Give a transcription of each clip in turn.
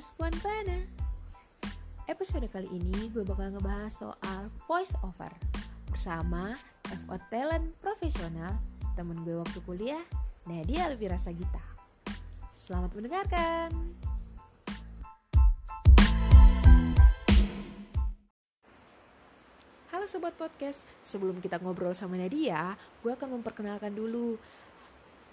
podcast Puan Klana. Episode kali ini gue bakal ngebahas soal voice over bersama FO Talent Profesional, temen gue waktu kuliah, Nadia Elvira Sagita. Selamat mendengarkan. Halo Sobat Podcast, sebelum kita ngobrol sama Nadia, gue akan memperkenalkan dulu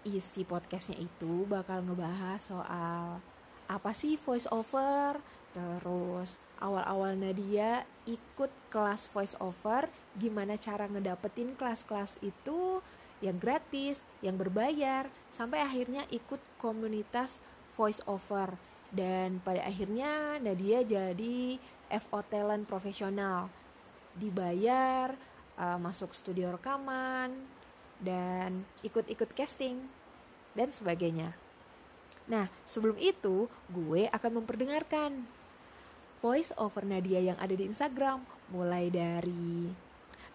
isi podcastnya itu bakal ngebahas soal apa sih voice over, terus awal-awal Nadia ikut kelas voice over, gimana cara ngedapetin kelas-kelas itu yang gratis, yang berbayar, sampai akhirnya ikut komunitas voice over. Dan pada akhirnya Nadia jadi FO talent profesional, dibayar, uh, masuk studio rekaman, dan ikut-ikut casting dan sebagainya. Nah, sebelum itu, gue akan memperdengarkan voice over Nadia yang ada di Instagram, mulai dari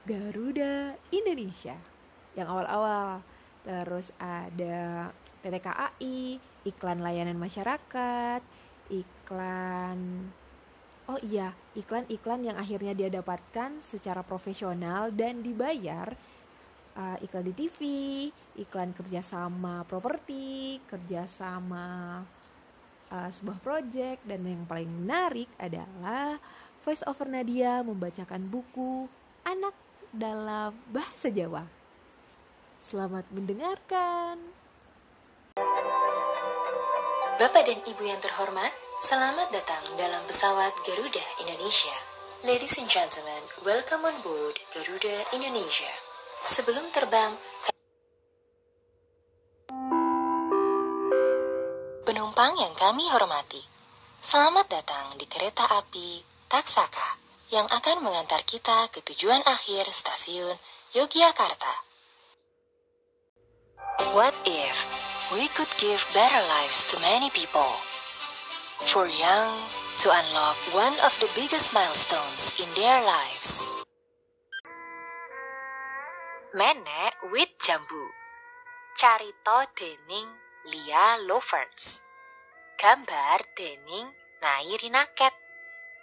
Garuda Indonesia yang awal-awal, terus ada PT KAI, iklan layanan masyarakat, iklan Oh iya, iklan-iklan yang akhirnya dia dapatkan secara profesional dan dibayar uh, iklan di TV, iklan kerjasama properti, kerjasama uh, sebuah project, dan yang paling menarik adalah voice over Nadia membacakan buku anak dalam bahasa Jawa. Selamat mendengarkan. Bapak dan Ibu yang terhormat, selamat datang dalam pesawat Garuda Indonesia. Ladies and gentlemen, welcome on board Garuda Indonesia. Sebelum terbang, penumpang yang kami hormati, selamat datang di kereta api Taksaka yang akan mengantar kita ke tujuan akhir stasiun Yogyakarta. What if we could give better lives to many people? For young to unlock one of the biggest milestones in their lives. Menek wit jambu. Carito dening Lia Lovers. Gambar dening Nairi Naket.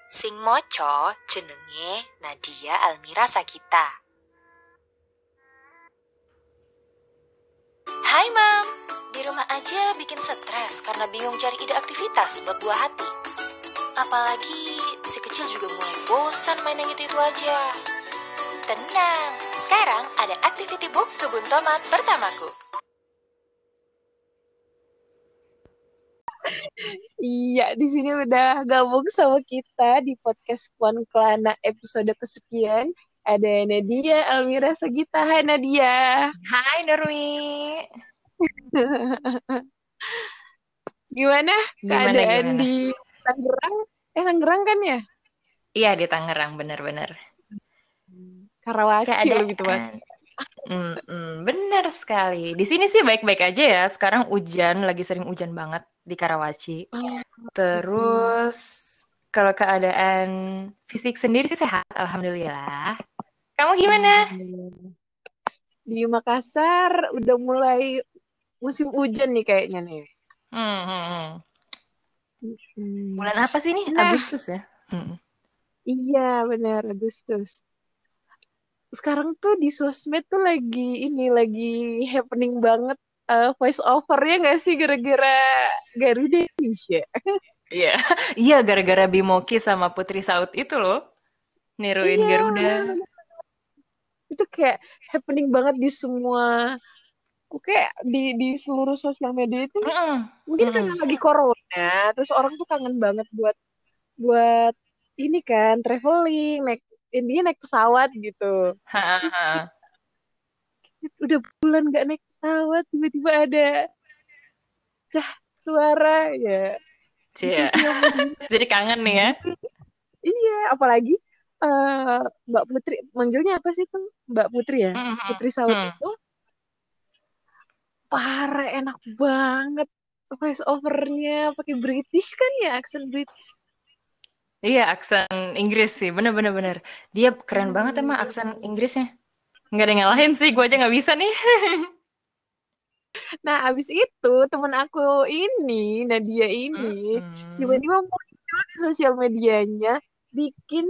Sing moco jenenge Nadia Almira Sagita. Hai mam, di rumah aja bikin stres karena bingung cari ide aktivitas buat buah hati. Apalagi si kecil juga mulai bosan main yang itu-itu aja. Tenang, sekarang ada activity book kebun tomat pertamaku. Iya, di sini udah gabung sama kita di podcast Puan Klana episode kesekian. Ada Nadia Almira Sagita. Hai Nadia. Hai Nurwi. gimana, Gimana, keadaan gimana? di Tangerang? Eh Tangerang kan ya? Iya di Tangerang bener-bener. Karawaci lo gitu kan. Mm, mm, bener sekali. Di sini sih baik-baik aja ya. Sekarang hujan, lagi sering hujan banget di Karawaci. Oh, Terus kalau keadaan fisik sendiri sih sehat, alhamdulillah. Kamu gimana? Di Makassar udah mulai musim hujan nih kayaknya nih. Hmm, hmm, hmm. Hmm. Bulan apa sih ini? Nah. Agustus ya? Hmm. Iya benar Agustus. Sekarang tuh di sosmed tuh lagi ini lagi happening banget eh, voice overnya nggak sih gara-gara Garuda Indonesia. Iya, iya gara-gara Bimoki sama Putri Saud itu loh. Niruin Iya, Garuda. Itu kayak happening banget di semua oke di di seluruh sosial media itu Mm-mm. mungkin Mm-mm. karena lagi corona terus orang tuh kangen banget buat buat ini kan traveling naik intinya naik pesawat gitu. Terus udah bulan nggak naik pesawat tiba-tiba ada cah suara ya media Jadi kangen nih ya. iya apalagi eh, Mbak Putri manggilnya apa sih tuh Mbak Putri ya Mm-mm. Putri Saud Hmm. itu parah enak banget voice overnya pakai British kan ya aksen British Iya, aksen Inggris sih, bener-bener bener. Dia keren banget emang aksen Inggrisnya. Nggak ada yang ngalahin sih, gue aja nggak bisa nih. Nah, abis itu temen aku ini, Nadia ini, tiba-tiba muncul di sosial medianya bikin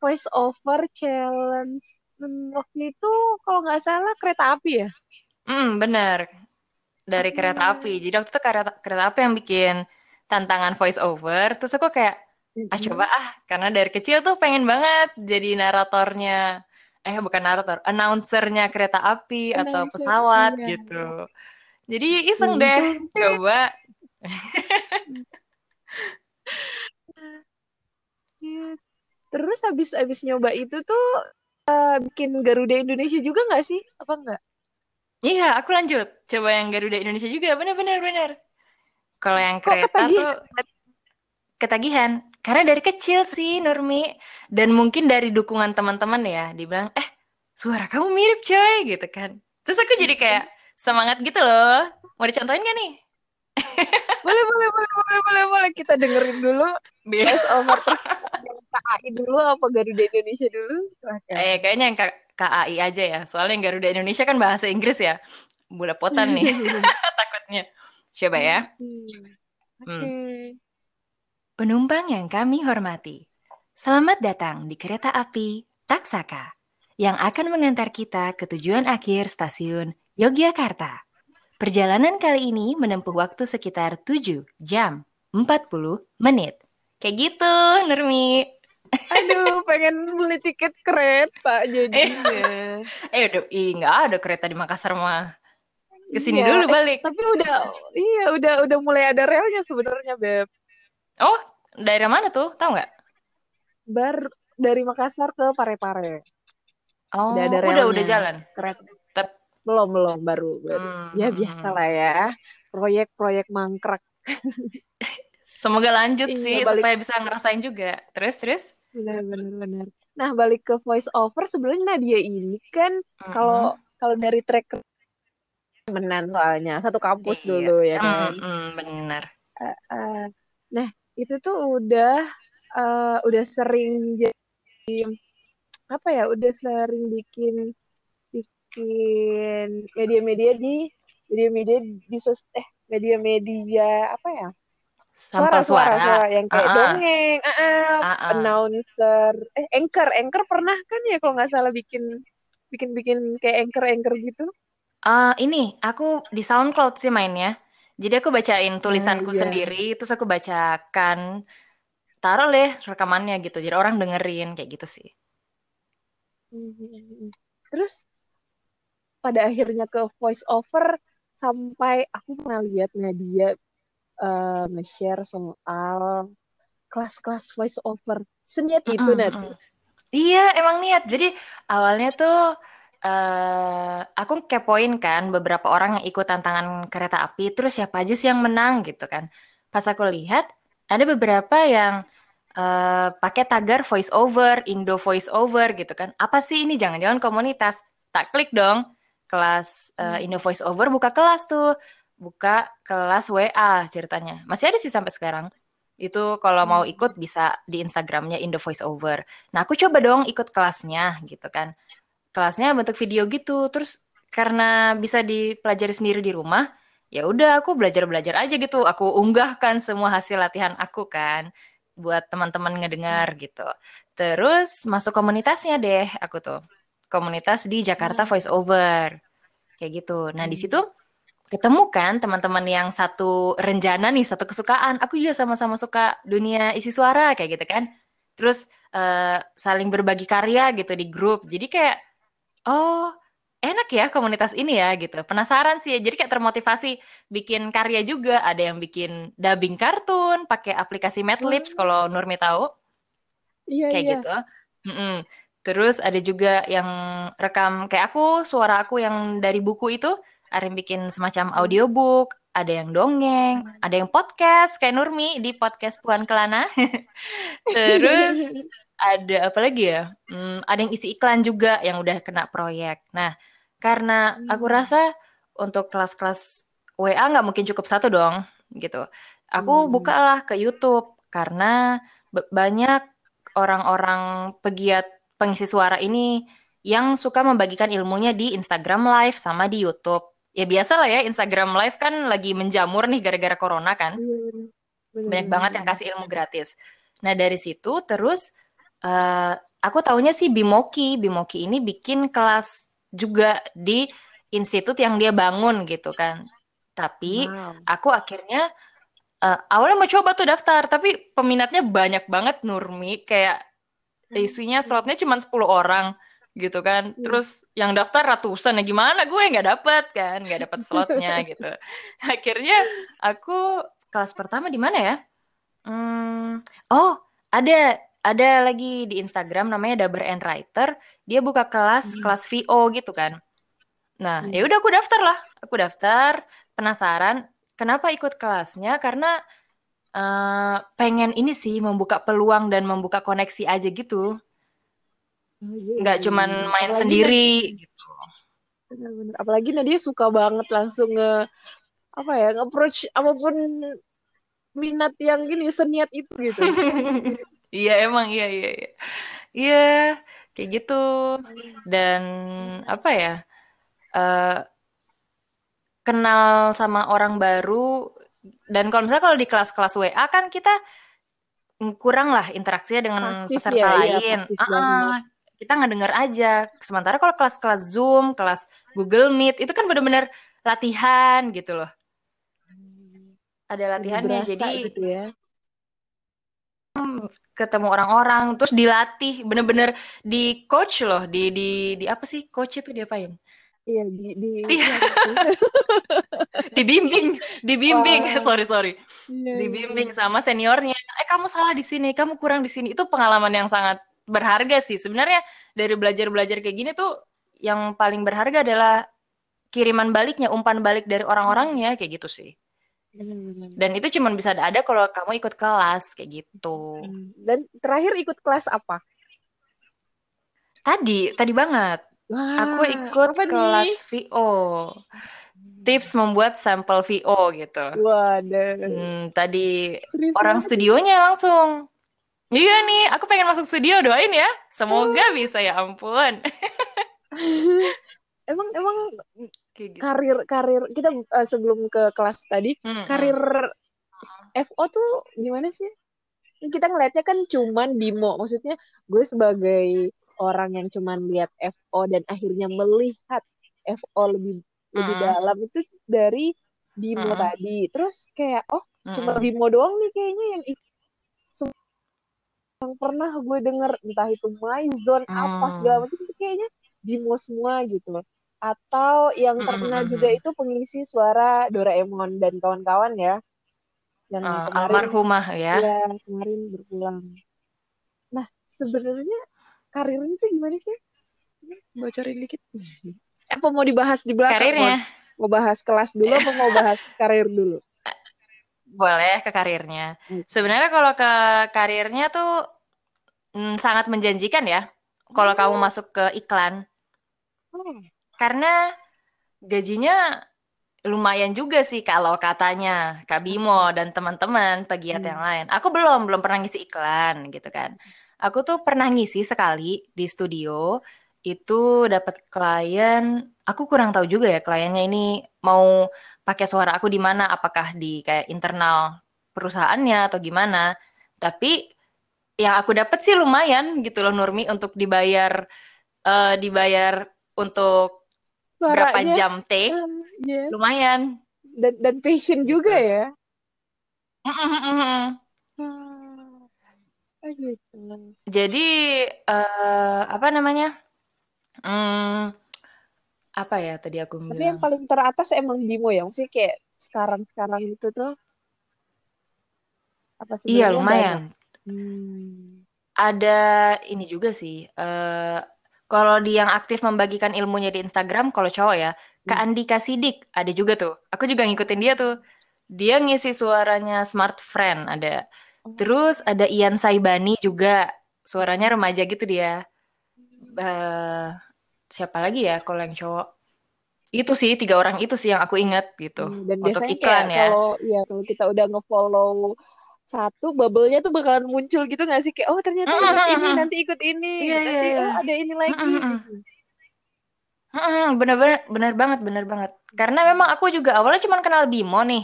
voice over challenge. Hmm, waktu itu kalau nggak salah kereta api ya. Mm, bener. Dari kereta Hmm. api. Jadi waktu itu kereta, kereta api yang bikin tantangan voice over. Terus aku kayak, ah coba ah. Karena dari kecil tuh pengen banget jadi naratornya. Eh bukan narator, announcernya kereta api atau Announcer, pesawat iya. gitu. Jadi iseng Hmm. deh coba. Iya. Terus habis habis nyoba itu tuh eh, bikin Garuda Indonesia juga nggak sih? Apa enggak? Iya, aku lanjut. Coba yang Garuda Indonesia juga. Bener-bener bener. Kalau yang kereta tuh ketagihan. Karena dari kecil sih, Nurmi. Dan mungkin dari dukungan teman-teman ya. Dibilang, eh, suara kamu mirip coy, gitu kan. Terus aku jadi kayak semangat gitu loh. Mau dicontohin gak nih? Boleh, boleh, boleh, boleh, boleh, boleh. Kita dengerin dulu Biar- voice over terus KAI dulu apa Garuda Indonesia dulu? Silahkan. Eh, kayaknya yang KAI aja ya. Soalnya yang Garuda Indonesia kan bahasa Inggris ya. Bulapotan nih, takutnya. Coba ya. Hmm. Hmm. Penumpang yang kami hormati, selamat datang di kereta api Taksaka yang akan mengantar kita ke tujuan akhir stasiun Yogyakarta. Perjalanan kali ini menempuh waktu sekitar 7 jam 40 menit. Kayak gitu, Nurmi. Aduh, pengen beli tiket kereta jadinya. Eh, udah, ih, nggak ada kereta di Makassar mah. Ke sini Iya, dulu eh, balik. Tapi udah, iya udah udah mulai ada relnya sebenarnya Beb. Oh, daerah mana tuh? Tahu nggak? Bar dari Makassar ke Parepare. Oh, Udah ada udah, udah jalan. Kereta. Tep. Belum, belum, baru. baru. Hmm, Ya hmm, biasa hmm. lah ya. Proyek-proyek mangkrak. Semoga lanjut Iya, sih balik. supaya bisa ngerasain juga. Terus, terus? Benar, benar, benar. Nah, balik ke voice over sebenarnya Nadia ini kan kalau kalau dari track temenan soalnya satu kampus Iya. dulu ya kan. Mm, mm, bener. Eh, nah, itu tuh udah eh, udah sering jadi apa ya? Udah sering bikin bikin media-media di media-media di sos eh media-media apa ya? Sampel suara. suara yang kayak ah. dongeng, Ah, ah. announcer, eh anchor, anchor pernah kan ya kalau nggak salah bikin bikin bikin kayak anchor anchor gitu. Ah, ini aku di SoundCloud sih mainnya. Jadi aku bacain tulisanku iya. sendiri, terus aku bacakan, taruh deh rekamannya gitu. Jadi orang dengerin kayak gitu sih. Mhm. Terus pada akhirnya ke voice over sampai aku pernah lihat Nadia eh, nge-share soal kelas-kelas voice over. Seniat itu Mm-mm, Nat. mm. Iya, emang niat. Jadi awalnya tuh eh aku kepoin kan beberapa orang yang ikut tantangan kereta api, terus siapa aja sih yang menang gitu kan. Pas aku lihat ada beberapa yang eh pakai tagar voice over, Indo voice over gitu kan. Apa sih ini? Jangan-jangan komunitas. Tak klik dong. Kelas eh, Indo voice over buka kelas tuh. Buka kelas WA ceritanya. Masih ada sih sampai sekarang. Itu kalau mau ikut bisa di Instagramnya Indo Voice Over. Nah aku coba dong ikut kelasnya gitu kan. Kelasnya bentuk video gitu. Terus karena bisa dipelajari sendiri di rumah, ya udah aku belajar-belajar aja gitu. Aku unggahkan semua hasil latihan aku kan buat teman-teman ngedengar gitu. Terus masuk komunitasnya deh aku tuh. Komunitas di Jakarta Voice Over. Kayak gitu. Nah, di situ ketemu kan teman-teman yang satu rencana nih, satu kesukaan. Aku juga sama-sama suka dunia isi suara kayak gitu kan. Terus eh, saling berbagi karya gitu di grup. Jadi kayak oh, enak ya komunitas ini ya gitu. Penasaran sih. Jadi kayak termotivasi bikin karya juga. Ada yang bikin dubbing kartun pakai aplikasi Madlibs kalau Nurmi tahu Iya, kayak iya. gitu. Mm-mm. Terus ada juga yang rekam kayak aku, suara aku yang dari buku itu, ada yang bikin semacam audiobook, ada yang dongeng, ada yang podcast kayak Nurmi di podcast Puan Kelana. Terus ada apa lagi ya? Hmm, ada yang isi iklan juga yang udah kena proyek. Nah, karena aku Hmm. rasa untuk kelas-kelas WA nggak mungkin cukup satu dong, gitu. Aku Hmm. bukalah ke YouTube karena banyak orang-orang pegiat pengisi suara ini yang suka membagikan ilmunya di Instagram Live sama di YouTube. ya biasa lah ya Instagram Live kan lagi menjamur nih gara-gara corona kan. Iya, bener. Bener, Banyak banget yang kasih ilmu gratis. Nah dari situ terus eh, aku taunya sih Bimoki. Bimoki ini bikin kelas juga di institut yang dia bangun gitu kan. Tapi Wow. aku akhirnya eh, awalnya mau coba tuh daftar, tapi peminatnya banyak banget Nurmi, kayak isinya slotnya cuma 10 orang gitu kan. Hmm. Terus yang daftar ratusan, ya gimana gue nggak dapet kan, nggak dapet slotnya gitu. Akhirnya aku kelas pertama di mana ya? Hmm, oh ada ada lagi di Instagram namanya Daber and Writer. Dia buka kelas Hmm. kelas VO gitu kan. Nah, Hmm. ya udah aku daftar lah. Aku daftar, penasaran. Kenapa ikut kelasnya? Karena eh, pengen ini sih membuka peluang dan membuka koneksi aja gitu. Oh, iya, Nggak iya, cuman iya. main Apalagi sendiri gitu. Bener-bener. Apalagi Nadia suka banget langsung nge apa ya nge-approach apa pun minat yang gini seniat itu gitu. Iya emang iya iya iya. Iya kayak gitu. Dan apa ya? eh kenal sama orang baru dan kalau misalnya kalau di kelas-kelas WA kan kita kurang lah interaksinya dengan Pasif peserta ya, iya, lain. Ah, banget. kita nggak dengar aja. Sementara kalau kelas-kelas Zoom, kelas Google Meet itu kan benar-benar latihan gitu loh. Ada latihannya berasa jadi gitu ya. Ketemu orang-orang terus dilatih bener-bener di coach loh di di di apa sih coach itu diapain Iya di di Iya. iya, gitu. dibimbing dibimbing Wah. sorry sorry Iya, iya, dibimbing sama seniornya eh kamu salah di sini kamu kurang di sini itu pengalaman yang sangat berharga sih sebenarnya dari belajar belajar kayak gini tuh yang paling berharga adalah kiriman baliknya umpan balik dari orang-orangnya kayak gitu sih. Dan itu cuma bisa ada kalau kamu ikut kelas kayak gitu Hmm. Dan terakhir ikut kelas apa? tadi tadi banget Wah, Aku ikut kelas nih? VO. Tips membuat sampel VO gitu. Waduh. Hmm, tadi Serius orang banget. studionya langsung. Iya nih, aku pengen masuk studio, doain ya. Semoga bisa ya ampun. Emang emang Kayak gitu. karir karir kita eh, sebelum ke kelas tadi Hmm, karir FO tuh gimana sih? Kita ngelihatnya kan cuman Bimo, maksudnya gue sebagai orang yang cuman lihat FO dan akhirnya melihat FO lebih lebih Mm-mm. dalam itu dari Bimo Mm-mm. tadi. Terus kayak oh hmm, cuma hmm. Bimo doang nih kayaknya yang yang pernah gue denger entah itu My Zone apa Hmm. segala macam itu kayaknya Bimo semua gitu loh. Atau yang Mm-mm, terkenal mm-mm. juga itu pengisi suara Doraemon dan kawan-kawan ya. Yang Eh, kemarin almarhumah ya. ya kemarin berpulang. Nah, sebenarnya karirnya tuh gimana sih? Bocorin dikit. Apa mau dibahas di belakang? Karirnya Mau, mau bahas kelas dulu apa mau bahas karir dulu? boleh ke karirnya. Hmm. Sebenarnya kalau ke karirnya tuh mm, sangat menjanjikan ya. Kalau kamu masuk ke iklan. Oh, Karena gajinya lumayan juga sih kalau katanya Kak Bimo dan teman-teman pegiat Hmm. yang lain. Aku belum belum pernah ngisi iklan gitu kan. Aku tuh pernah ngisi sekali di studio itu dapat klien. Aku kurang tahu juga ya kliennya ini mau pakai suara aku di mana, apakah di kayak internal perusahaannya atau gimana. Tapi yang aku dapat sih lumayan gitu loh Nurmi untuk dibayar eh, dibayar untuk berapa suaranya jam take ah, yes. lumayan dan dan passion juga Gitu. ya. Mm-mm-mm-mm. Ah, ah, gitu. jadi eh, apa namanya Hmm, apa ya tadi aku Tapi yang bilang paling teratas emang Bimo ya, maksudnya kayak sekarang-sekarang itu tuh apa iya sebenarnya lumayan. Hmm. ada ini juga sih eh kalau dia yang aktif membagikan ilmunya di Instagram kalau cowok ya Kak Hmm. Andika Sidik ada juga tuh. Aku juga ngikutin dia tuh. Dia ngisi suaranya Smart Friend ada. Oh. terus ada Ian Saibani juga suaranya remaja gitu dia. Eh siapa lagi ya kalau yang cowok? Itu sih tiga orang itu sih yang aku ingat gitu. Hmm, Dan untuk biasanya iklan kayak ya. kalau ya kalau kita udah nge-follow satu bubble-nya tuh bakalan muncul gitu gak sih kayak oh ternyata ikut ini nanti ikut ini Iya, iya, nanti iya. oh ada ini lagi mm-mm. gitu. Bener-bener bener banget, bener banget. Karena memang aku juga awalnya cuma kenal Bimo nih,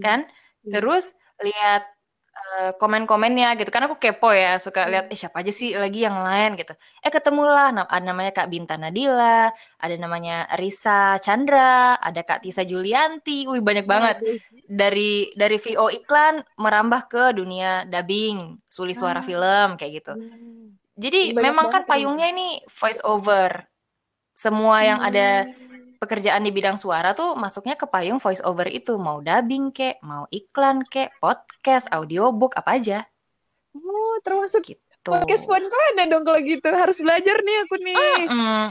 kan? Iya. Terus lihat eh, komen-komennya gitu kan aku kepo ya, suka lihat eh siapa aja sih lagi yang lain gitu. Eh ketemulah ada namanya Kak Binta Nadila, ada namanya Risa Chandra, ada Kak Tisa Julianti. Wih, banyak banget. Dari dari VO iklan merambah ke dunia dubbing, suli suara Ah. film kayak gitu. Hmm. Jadi Banyak memang kan payungnya ini voice over. Semua yang ada Hmm. Pekerjaan di bidang suara tuh masuknya ke payung voice over itu mau dubbing kek, mau iklan kek, podcast, audiobook apa aja Oh, termasuk gitu. podcast Ponclana dong kalau gitu. Harus belajar nih aku nih. Mm,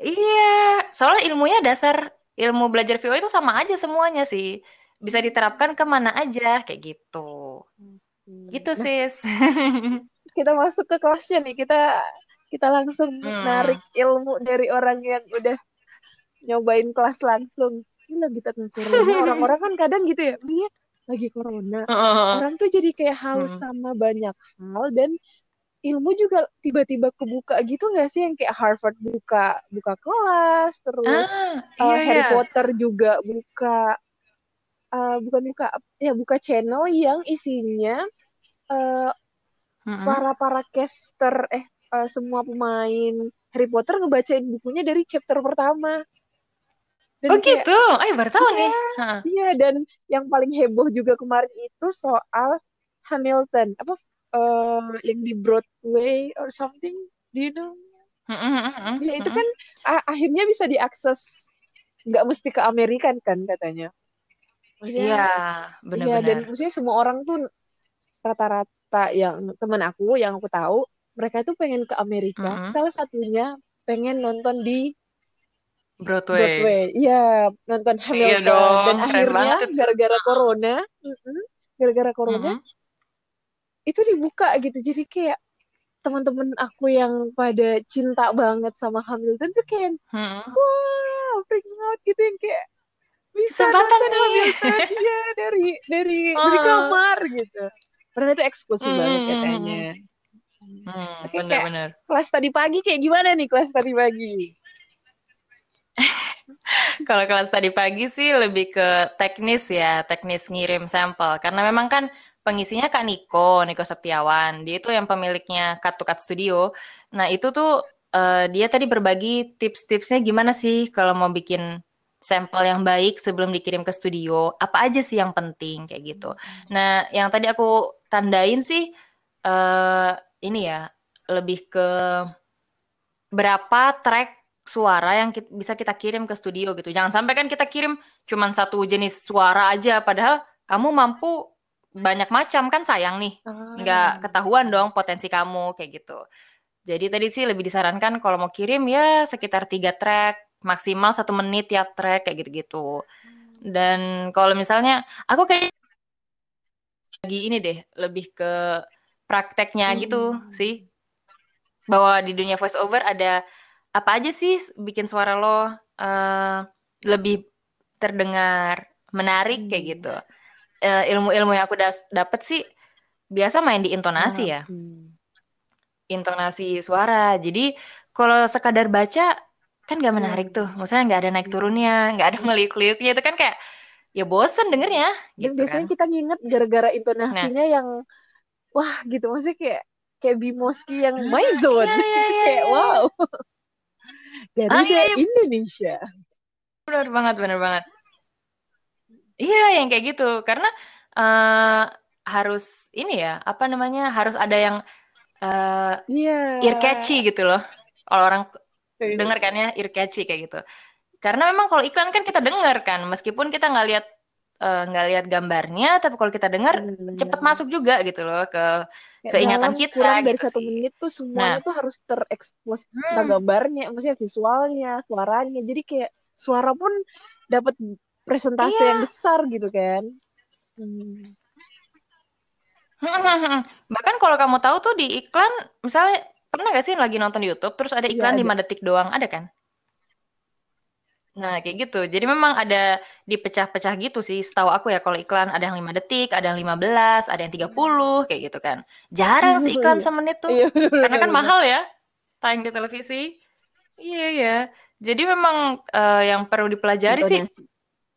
iya, soalnya ilmunya dasar ilmu belajar VO itu sama aja semuanya sih. Bisa diterapkan ke mana aja kayak gitu. Gitu Nah, sis. kita masuk ke kelasnya nih. Kita kita langsung Hmm. narik ilmu dari orang yang udah nyobain kelas langsung. Ini lagi tengah corona. Orang-orang kan kadang gitu ya. Maksudnya lagi corona. Orang tuh jadi kayak haus Hmm. sama banyak hal dan ilmu juga tiba-tiba kebuka gitu nggak sih yang kayak Harvard buka buka kelas terus Ah, uh, iya Harry iya. Potter juga buka uh, bukan buka ya buka channel yang isinya uh, Mm-mm. para para caster eh uh, semua pemain Harry Potter ngebacain bukunya dari chapter pertama dan Oh kayak gitu. Ayo baru tahu nih. Ha. iya dan yang paling heboh juga kemarin itu soal Hamilton apa uh, yang di Broadway or something do you know ya itu kan akhirnya bisa diakses nggak mesti ke Amerika kan katanya Iya, Iya, dan benar-benar. maksudnya semua orang tuh rata-rata yang teman aku yang aku tahu, mereka tuh pengen ke Amerika. Mm-mm. Salah satunya pengen nonton di Broadway. Broadway. Iya, nonton Iya Hamilton. dong, Dan akhirnya banget gara-gara corona, gara-gara corona Mm-mm. itu dibuka gitu. Jadi kayak teman-teman aku yang pada cinta banget sama Hamilton tuh kayak Mm-mm. wah, freaking out gitu yang kayak bisa Kesempatan nonton. Hamilton ya dari dari dari Oh. kamar gitu. Padahal itu eksklusif Hmm, banget hmm, hmm, katanya. Hmm, benar-benar. kelas tadi pagi kayak gimana nih kelas tadi pagi? Kalau kelas tadi pagi sih lebih ke teknis ya, teknis ngirim sampel. Karena memang kan pengisinya Kak Niko, Niko Septiawan. Dia itu yang pemiliknya Cut Studio. Nah, itu tuh eh, dia tadi berbagi tips-tipsnya gimana sih kalau mau bikin sampel yang baik sebelum dikirim ke studio. Apa aja sih yang penting kayak gitu. Nah, yang tadi aku tandain sih eh ini ya, lebih ke berapa track suara yang kit- bisa kita kirim ke studio gitu. Jangan sampai kan kita kirim cuman satu jenis suara aja, padahal kamu mampu banyak macam kan sayang nih, Ah. nggak ketahuan dong potensi kamu kayak gitu. Jadi tadi sih lebih disarankan kalau mau kirim ya sekitar tiga track, maksimal satu menit tiap track kayak gitu-gitu. Dan kalau misalnya aku kayak lagi ini deh, lebih ke prakteknya gitu Hmm. sih. Bahwa di dunia voice over ada apa aja sih bikin suara lo eh, lebih terdengar, menarik kayak Hmm. gitu. Eh, ilmu-ilmu yang aku das- dapet sih biasa main di intonasi ya, intonasi suara. Jadi kalau sekadar baca kan gak menarik Iya. tuh. Maksudnya nggak ada naik turunnya, nggak ada meliuk-liuknya itu kan kayak ya bosen dengernya Dan gitu biasanya kan. kita nginget gara-gara intonasinya yang wah gitu maksudnya kayak kayak Bimoski yang Ah, my zone iya, iya, iya, kayak iya. wow. Garuda Ah, iya, iya. Indonesia. Benar banget, benar banget. Iya, yang kayak gitu. Karena eh, harus ini ya, apa namanya? Harus ada yang eh, Iya. ear catchy gitu loh. Kalau orang Kayak- denger kan ya ear catchy kayak gitu. Karena memang kalau iklan kan kita denger kan, meskipun kita nggak lihat eh, nggak lihat gambarnya, tapi kalau kita denger Bener-bener. cepet masuk juga gitu loh ke Kayak keingatan kita kurang dari gitu satu sih. menit tuh semuanya Nah. tuh harus terekspos entah Hmm, gambarnya maksudnya visualnya suaranya jadi kayak suara pun dapat presentasi Iya. yang besar gitu kan Hmm. Bahkan kalau kamu tahu tuh di iklan, misalnya pernah gak sih lagi nonton YouTube, terus ada Iya, iklan ada. 5 detik doang, ada kan? Nah, kayak gitu. Jadi memang ada dipecah-pecah gitu sih. Setahu aku ya kalau iklan ada yang 5 detik, ada yang 15, ada yang 30, kayak gitu kan. Jarang sih iklan Iya. semenit tuh. Iya, Karena kan mahal ya tayang di televisi. Iya, iya. Jadi memang uh, yang perlu dipelajari sih Intonasi.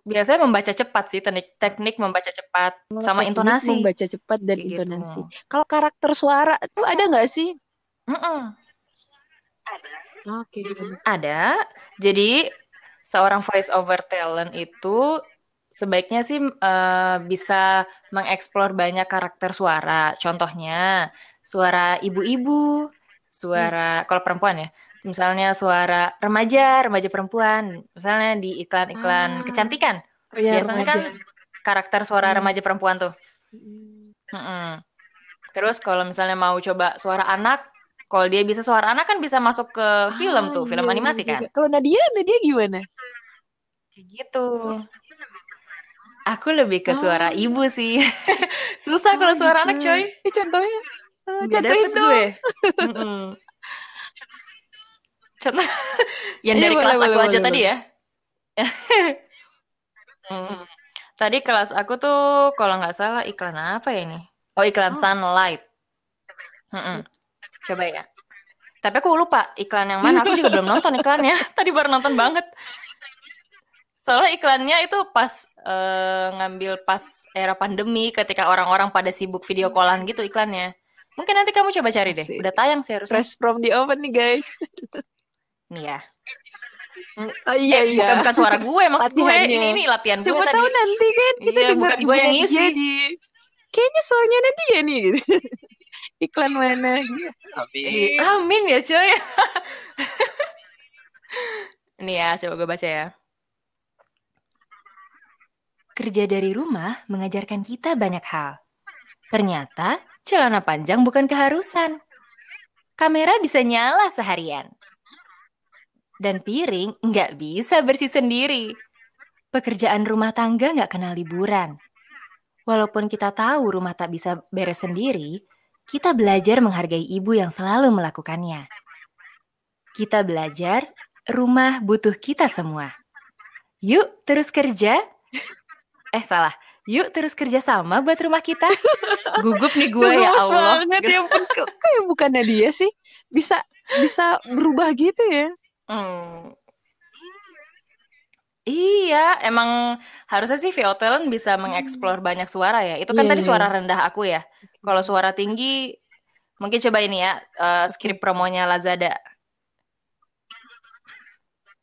biasanya membaca cepat sih teknik teknik membaca cepat sama Teknik intonasi. membaca cepat dan Kayak gitu. intonasi. Kalau karakter suara itu ada nggak sih? Mm-mm. Oke, gimana? Ada. Jadi seorang voice over talent itu sebaiknya sih eh, bisa mengeksplor banyak karakter suara. Contohnya suara ibu-ibu, suara kalau perempuan ya. Misalnya suara remaja, remaja perempuan. Misalnya di iklan-iklan Ah. kecantikan. Oh, ya, Biasanya remaja. kan karakter suara Hmm. remaja perempuan tuh. Mm. Mm-mm. Terus kalau misalnya mau coba suara anak, kalau dia bisa suara anak kan bisa masuk ke film Ah, tuh, film iya, animasi iya kan. Kalau Nadia, Nadia gimana? Kayak gitu. Aku lebih ke suara Oh. ibu sih. Susah kalau Oh, suara anak, gitu. coy. Eh, contohnya? Eh, contohin dapet dong. gue. Mm-mm. Contoh yang Iya, dari boleh, kelas aku boleh, aja boleh, tadi boleh. ya. Mm. Tadi kelas aku tuh kalau nggak salah iklan apa ya ini? Oh iklan Oh. Sunlight. Mm-mm. Coba ya. Tapi aku lupa iklan yang mana. Aku juga belum nonton iklannya. Tadi baru nonton banget. Soalnya iklannya itu pas eh, ngambil pas era pandemi ketika orang-orang pada sibuk video callan gitu iklannya. Mungkin nanti kamu coba cari deh. Udah tayang sih harusnya. Fresh from the oven nih, guys. Nih ya. Oh iya, Eh, iya. Bukan bukan suara gue, maksud gue ini ini latihan gue Siapa tadi. tahu nanti kan kita Iya, gue yang ngisi. kayaknya suaranya Nadia nih gitu. Iklan mana gitu. Ih, Amin ya coy. Ini ya, coba gue baca ya. Kerja dari rumah mengajarkan kita banyak hal. Ternyata celana panjang bukan keharusan. Kamera bisa nyala seharian. Dan piring nggak bisa bersih sendiri. Pekerjaan rumah tangga nggak kenal liburan. Walaupun kita tahu rumah tak bisa beres sendiri, kita belajar menghargai ibu yang selalu melakukannya. Kita belajar rumah butuh kita semua. Yuk terus kerja. Eh salah. Yuk terus kerja sama buat rumah kita. Gugup nih gue ya Allah. banget ya. Kok kayak bukan Nadia sih? Bisa bisa berubah gitu ya. Hmm. Iya, emang harusnya sih VO Talent bisa mengeksplor banyak suara ya. Itu kan Iya, tadi iya. suara rendah aku ya. Kalau suara tinggi, mungkin coba ini ya, eh, skrip promonya Lazada.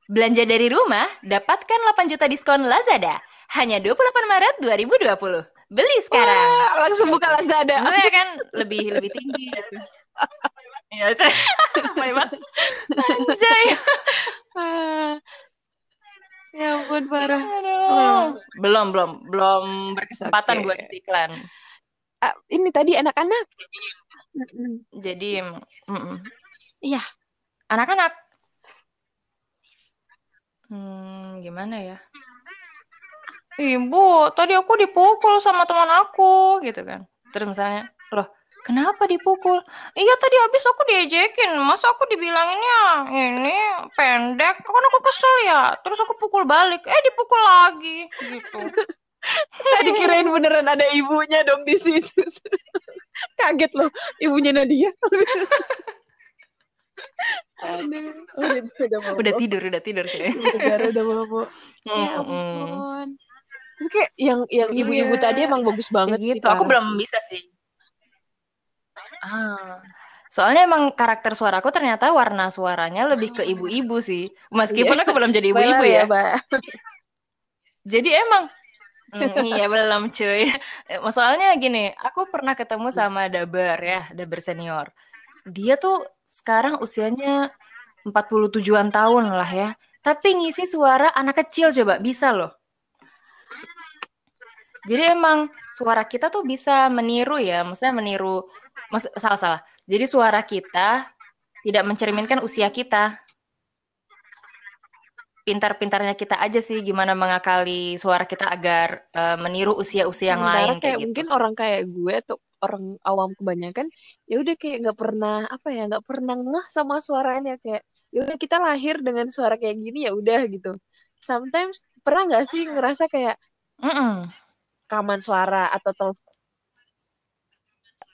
Belanja dari rumah, dapatkan 8 juta diskon Lazada. Hanya 28 Maret 2020. Beli sekarang. Ah, langsung buka Lazada. Gue kan lebih lebih tinggi. Iya. Anjay. Ya ampun parah. Belum, belum, belum berkesempatan gue ngisi iklan. Ah, ini tadi anak-anak. Jadi, mm-mm. Iya. Anak-anak. Hmm, gimana ya? Ibu, tadi aku dipukul sama teman aku, gitu kan. Terus misalnya, loh, kenapa dipukul? Iya tadi habis aku diejekin, masa aku dibilanginnya ini pendek, kan aku kesel ya. Terus aku pukul balik, eh dipukul lagi, gitu. Tadi kirain beneran ada ibunya dong di situ. Kaget loh, ibunya Nadia. Aduh, udah, udah mau. Udah tidur, udah tidur sih. Negara udah mau. Ya ampun. Tapi kayak yang yang ibu-ibu Iya. tadi emang bagus banget Kayak sih. gitu. Aku belum bisa sih. Ah. Soalnya emang karakter suaraku ternyata warna suaranya lebih ke ibu-ibu sih. Meskipun Iya. aku belum jadi ibu-ibu ya. Mbak. Jadi emang Mm, iya belum cuy. Soalnya gini, aku pernah ketemu sama Dabar ya, Dabar senior. Dia tuh sekarang usianya 47-an tahun lah ya. Tapi ngisi suara anak kecil coba, bisa loh. Jadi emang suara kita tuh bisa meniru ya, maksudnya meniru, salah-salah. Jadi suara kita tidak mencerminkan usia kita. Pintar-pintarnya kita aja sih gimana mengakali suara kita agar eh, meniru usia-usia yang Sementara lain kayak kayak gitu. mungkin orang kayak gue atau orang awam kebanyakan ya udah kayak nggak pernah apa ya nggak pernah ngeh sama suaranya kayak ya udah kita lahir dengan suara kayak gini ya udah gitu. Sometimes pernah nggak sih ngerasa kayak Mm-mm. rekaman suara atau telepon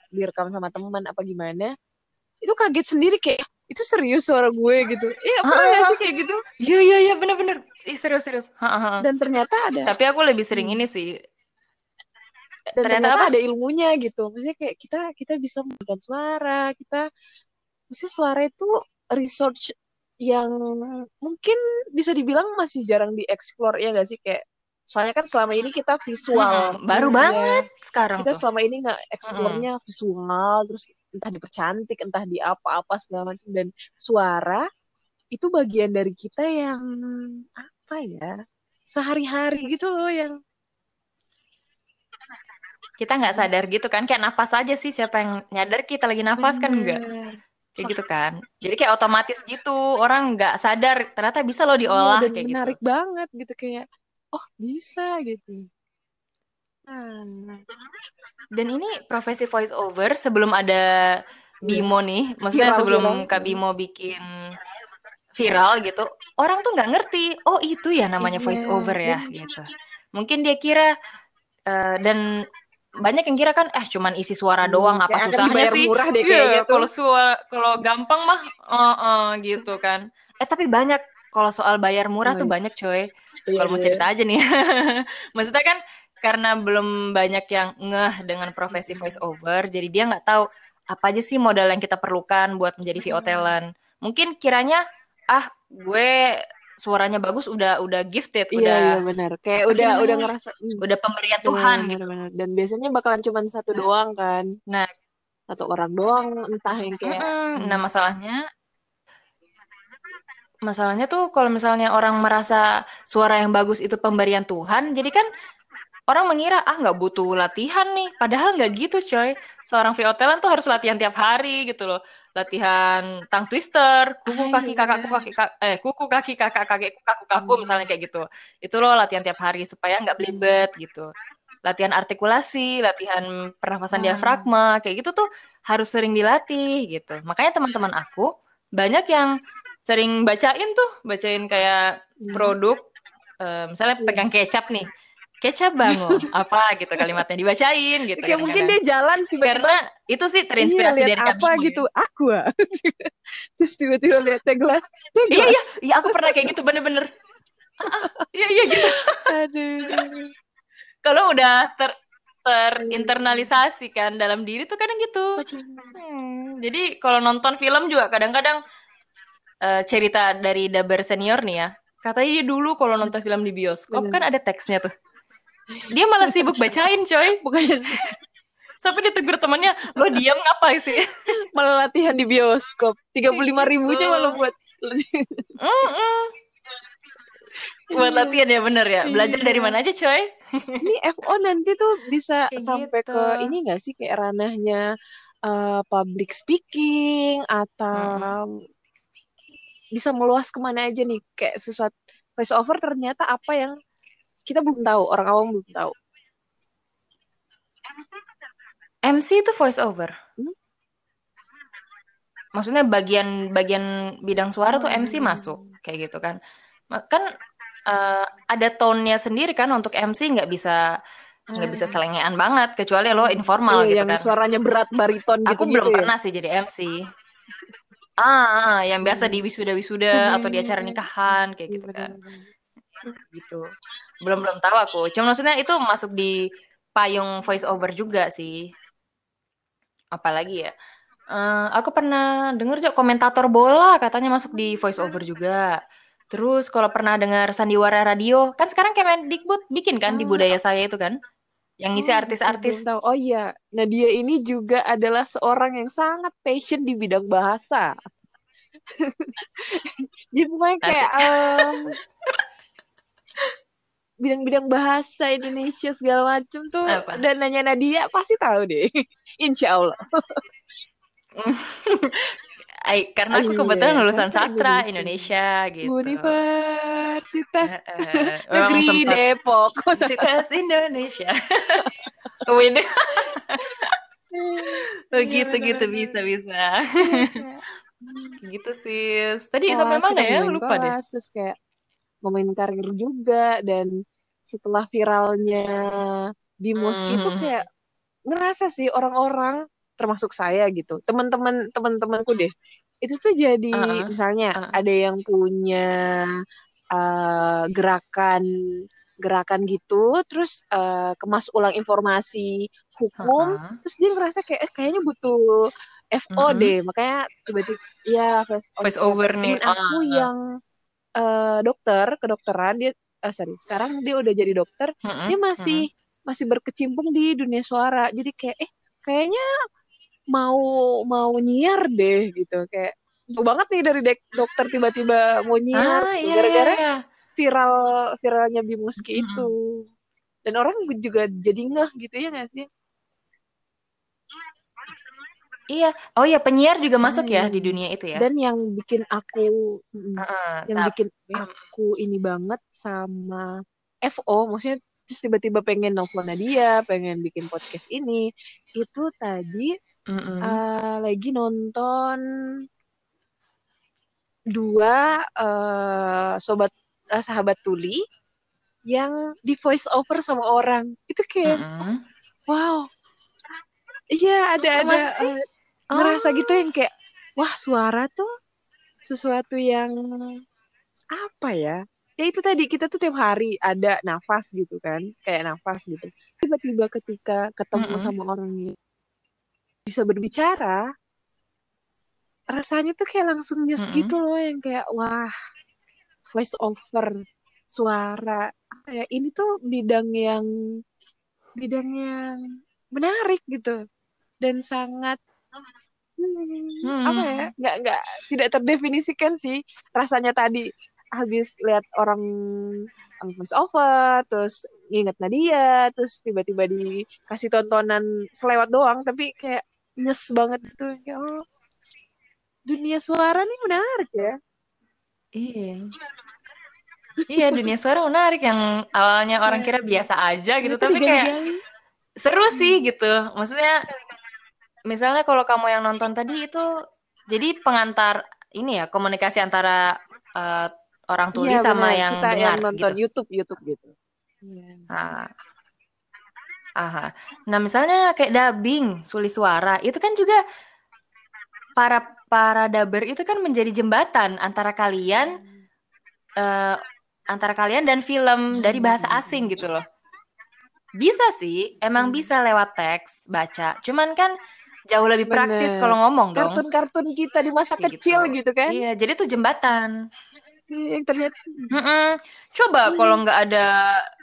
direkam sama teman apa gimana itu kaget sendiri kayak itu serius suara gue gitu iya Ah, pernah ah, gak ah. sih kayak gitu Iya iya iya bener-bener. Ih, serius serius. Ha, dan ternyata ada Tapi aku lebih sering Hmm. ini sih. dan Ternyata ternyata, apa? ada ilmunya gitu maksudnya kayak kita kita bisa menggunakan suara kita maksudnya suara itu research yang mungkin bisa dibilang masih jarang dieksplor ya gak sih kayak soalnya kan selama ini kita visual Mm-mm, baru Ya, banget sekarang kita tuh. selama ini nggak eksplornya visual terus entah dipercantik entah di apa-apa segala macam dan suara itu bagian dari kita yang apa ya sehari-hari gitu loh yang Kita nggak sadar gitu kan, kayak napas aja sih. Siapa yang nyadar kita lagi nafas kan enggak? bener. Kayak gitu kan. Jadi kayak otomatis gitu, orang nggak sadar ternyata bisa loh Iya, diolah dan kayak gitu. menarik banget gitu kayak oh bisa gitu nah Dan ini profesi voice over sebelum ada Bimo nih, maksudnya Viral, sebelum viral. Kak Bimo bikin viral gitu, orang tuh nggak ngerti. Oh itu ya namanya Iya, voice over ya bener. gitu. Mungkin dia kira eh, dan banyak yang kira kan eh cuman isi suara doang Hmm, apa susahnya sih? murah deh Iya, kayaknya tuh kalau suara kalau gampang mah eh, eh, gitu kan. Eh tapi banyak kalau soal bayar murah tuh banyak coy. Iya, Kalau mau iya. cerita aja nih. Maksudnya kan karena belum banyak yang ngeh dengan profesi voice over, jadi dia nggak tahu apa aja sih modal yang kita perlukan buat menjadi VO talent. Mungkin kiranya ah gue suaranya bagus udah udah gifted, iya udah iya benar kayak udah udah ngerasa hmm, udah pemberian benar, Tuhan benar, gitu. benar. dan biasanya bakalan cuma satu doang kan Nah, satu orang doang entah yang kayak mm-mm. hmm, nah masalahnya masalahnya tuh kalau misalnya orang merasa suara yang bagus itu pemberian Tuhan, jadi kan orang mengira ah nggak butuh latihan nih, padahal nggak gitu coy. Seorang VO talent tuh harus latihan tiap hari gitu loh. Latihan tang twister, kuku Ah, kaki iya. kakakku kaki kak, eh kuku kaki kakak kakekku kaku kaku Hmm. misalnya kayak gitu. Itu loh latihan tiap hari supaya nggak belibet gitu. Latihan artikulasi, latihan pernafasan Wah. diafragma, kayak gitu tuh harus sering dilatih gitu. Makanya teman-teman aku banyak yang sering bacain tuh, bacain kayak Hmm. produk eh, misalnya Iya. pegang kecap nih. Kecap bangun apa gitu kalimatnya dibacain gitu kayak mungkin dia jalan tiba-tiba karena itu sih terinspirasi iya, dari lihat Kak apa Bimo gitu ya. aqua terus tiba-tiba lihat teh gelas teh Iya iya, gelas iya aku pernah kayak gitu bener-bener. Ah, ah, Iya iya gitu. aduh Kalau udah ter terinternalisasi kan dalam diri tuh kadang gitu. Hmm, jadi kalau nonton film juga kadang-kadang eh, cerita dari Dabar senior nih ya. Katanya dia dulu kalau nonton film di bioskop Bener. kan ada teksnya tuh. Dia malah sibuk bacain coy. bukannya sih, Sampai ditegur temannya, lo diam ngapa sih? malah latihan di bioskop tiga puluh lima ribunya Gitu. malah buat Mm-mm. Buat latihan ya bener ya. Belajar Iya. dari mana aja coy? ini FO nanti tuh bisa Kayak sampai gitu. ke ini nggak sih kayak ranahnya eh, public speaking atau bisa meluas ke mana aja nih kayak sesuatu voice over ternyata apa yang kita belum tahu orang awam belum tahu MC itu voice over. Hmm? Maksudnya bagian bagian bidang suara tuh MC Hmm. masuk kayak gitu kan. Kan eh, ada tone-nya sendiri kan untuk MC nggak bisa nggak bisa selengean banget kecuali lo informal Hmm. Iya, gitu yang kan. suaranya berat bariton gitu Aku belum gitu ya. pernah sih jadi MC. Ah, ah, yang biasa Hmm. di wisuda-wisuda atau di acara nikahan kayak Iya, gitu kan. Gitu. Belum belum tahu aku. Cuma maksudnya itu masuk di payung voice over juga sih. Apalagi ya. Eh, aku pernah dengar juga komentator bola katanya masuk di voice over juga. Terus kalau pernah dengar sandiwara radio, kan sekarang Kemendikbud bikin kan di Ah. budaya saya itu kan, yang ngisi Oh, artis-artis. belum tahu. Oh iya, Nadia ini juga adalah seorang yang sangat passion di bidang bahasa. Jadi pokoknya kayak em, bidang-bidang bahasa Indonesia segala macem tuh Apa? dan nanya Nadia pasti tahu deh. Insya Allah. Ai, karena aku Iya, kebetulan lulusan sastra sastra Indonesia. Indonesia, gitu. Universitas eh, memang Negeri sempat Depok. Universitas Indonesia. Wih, oh, Iya, gitu gitu bisa bisa. gitu sih. Tadi Kelas, sampai mana ya? Lupa deh. kelas, terus kayak ngomongin karir juga dan setelah viralnya Bimoski tuh Mhm. kayak ngerasa sih orang-orang termasuk saya gitu teman-teman teman-temanku deh itu tuh jadi Uh-uh. misalnya Uh-uh. ada yang punya uh, gerakan gerakan gitu terus uh, kemas ulang informasi hukum Uh-uh. terus dia ngerasa kayak eh, kayaknya butuh FO Mm-mm. deh makanya tiba-tiba ya voice Voice over nih. temen aku Ah. yang uh, dokter kedokteran dia eh, sorry sekarang dia udah jadi dokter Mm-mm. dia masih masih berkecimpung di dunia suara jadi kayak eh kayaknya mau mau nyiar deh gitu kayak jauh banget nih dari dek- dokter tiba-tiba mau nyiar Ah, iya, gara-gara iya, iya. viral viralnya Bimuski Mm-mm. itu dan orang juga jadi ngeh gitu ya nggak sih Iya. Oh iya, penyiar juga masuk ya Hmm. di dunia itu ya. dan yang bikin aku Heeh, yang tap- bikin aku ini banget sama FO maksudnya terus tiba-tiba pengen nelfon Nadia pengen bikin podcast ini itu tadi Mm-mm. eh, lagi nonton dua eh, sobat eh, sahabat tuli yang di voice over sama orang itu kayak Mm-mm. wow iya ada ada Masa sih? eh, ngerasa gitu yang kayak wah suara tuh sesuatu yang apa ya ya itu tadi kita tuh tiap hari ada nafas gitu kan kayak nafas gitu tiba-tiba ketika ketemu Mm-mm. sama orang bisa berbicara rasanya tuh kayak langsung nyes Mm-mm. gitu loh yang kayak wah voice over suara ya ini tuh bidang yang bidang yang menarik gitu dan sangat hmm, apa ya Hmm. nggak nggak tidak terdefinisikan sih rasanya tadi habis lihat orang um, voice over terus nginget Nadia terus tiba-tiba dikasih tontonan selewat doang tapi kayak nyes banget gitu kayak oh dunia suara nih menarik ya Iya. Iya, dunia suara menarik yang awalnya orang kira biasa aja gitu, tapi kayak seru sih gitu. Maksudnya misalnya kalau kamu yang nonton tadi itu jadi pengantar ini ya komunikasi antara eh, orang tuli Iya, sama yang kita dengar yang nonton gitu. YouTube YouTube gitu Iya. Nah, aha. Nah, misalnya kayak dubbing, suli suara, itu kan juga para para dubber itu kan menjadi jembatan antara kalian eh, antara kalian dan film dari bahasa asing gitu loh. Bisa sih, emang Hmm. bisa lewat teks, baca. Cuman kan jauh lebih praktis kalau ngomong dong. kartun-kartun kita di masa Kayak kecil gitu. gitu kan Iya, jadi itu jembatan. yang ternyata Mm-mm. Coba kalau nggak ada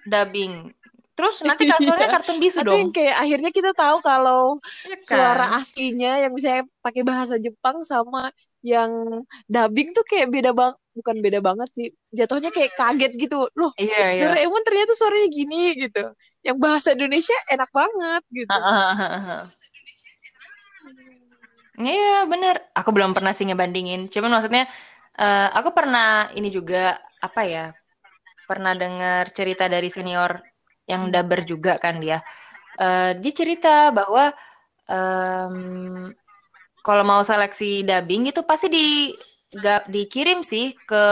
dubbing, terus nanti kartunnya Iya. kartun bisu yang dong. kayak akhirnya kita tahu kalau Iya kan? suara aslinya yang misalnya pakai bahasa Jepang sama yang dubbing tuh kayak beda bang bukan beda banget sih jatuhnya kayak kaget gitu loh Iya, iya. Doraemon ternyata suaranya gini gitu yang bahasa Indonesia enak banget gitu Iya bener. Aku belum pernah sih ngebandingin. Cuman maksudnya eh, aku pernah ini juga apa ya? Pernah dengar cerita dari senior yang dubber juga kan dia. Eh, dia cerita bahwa em, kalau mau seleksi dubbing itu pasti di ga- dikirim sih ke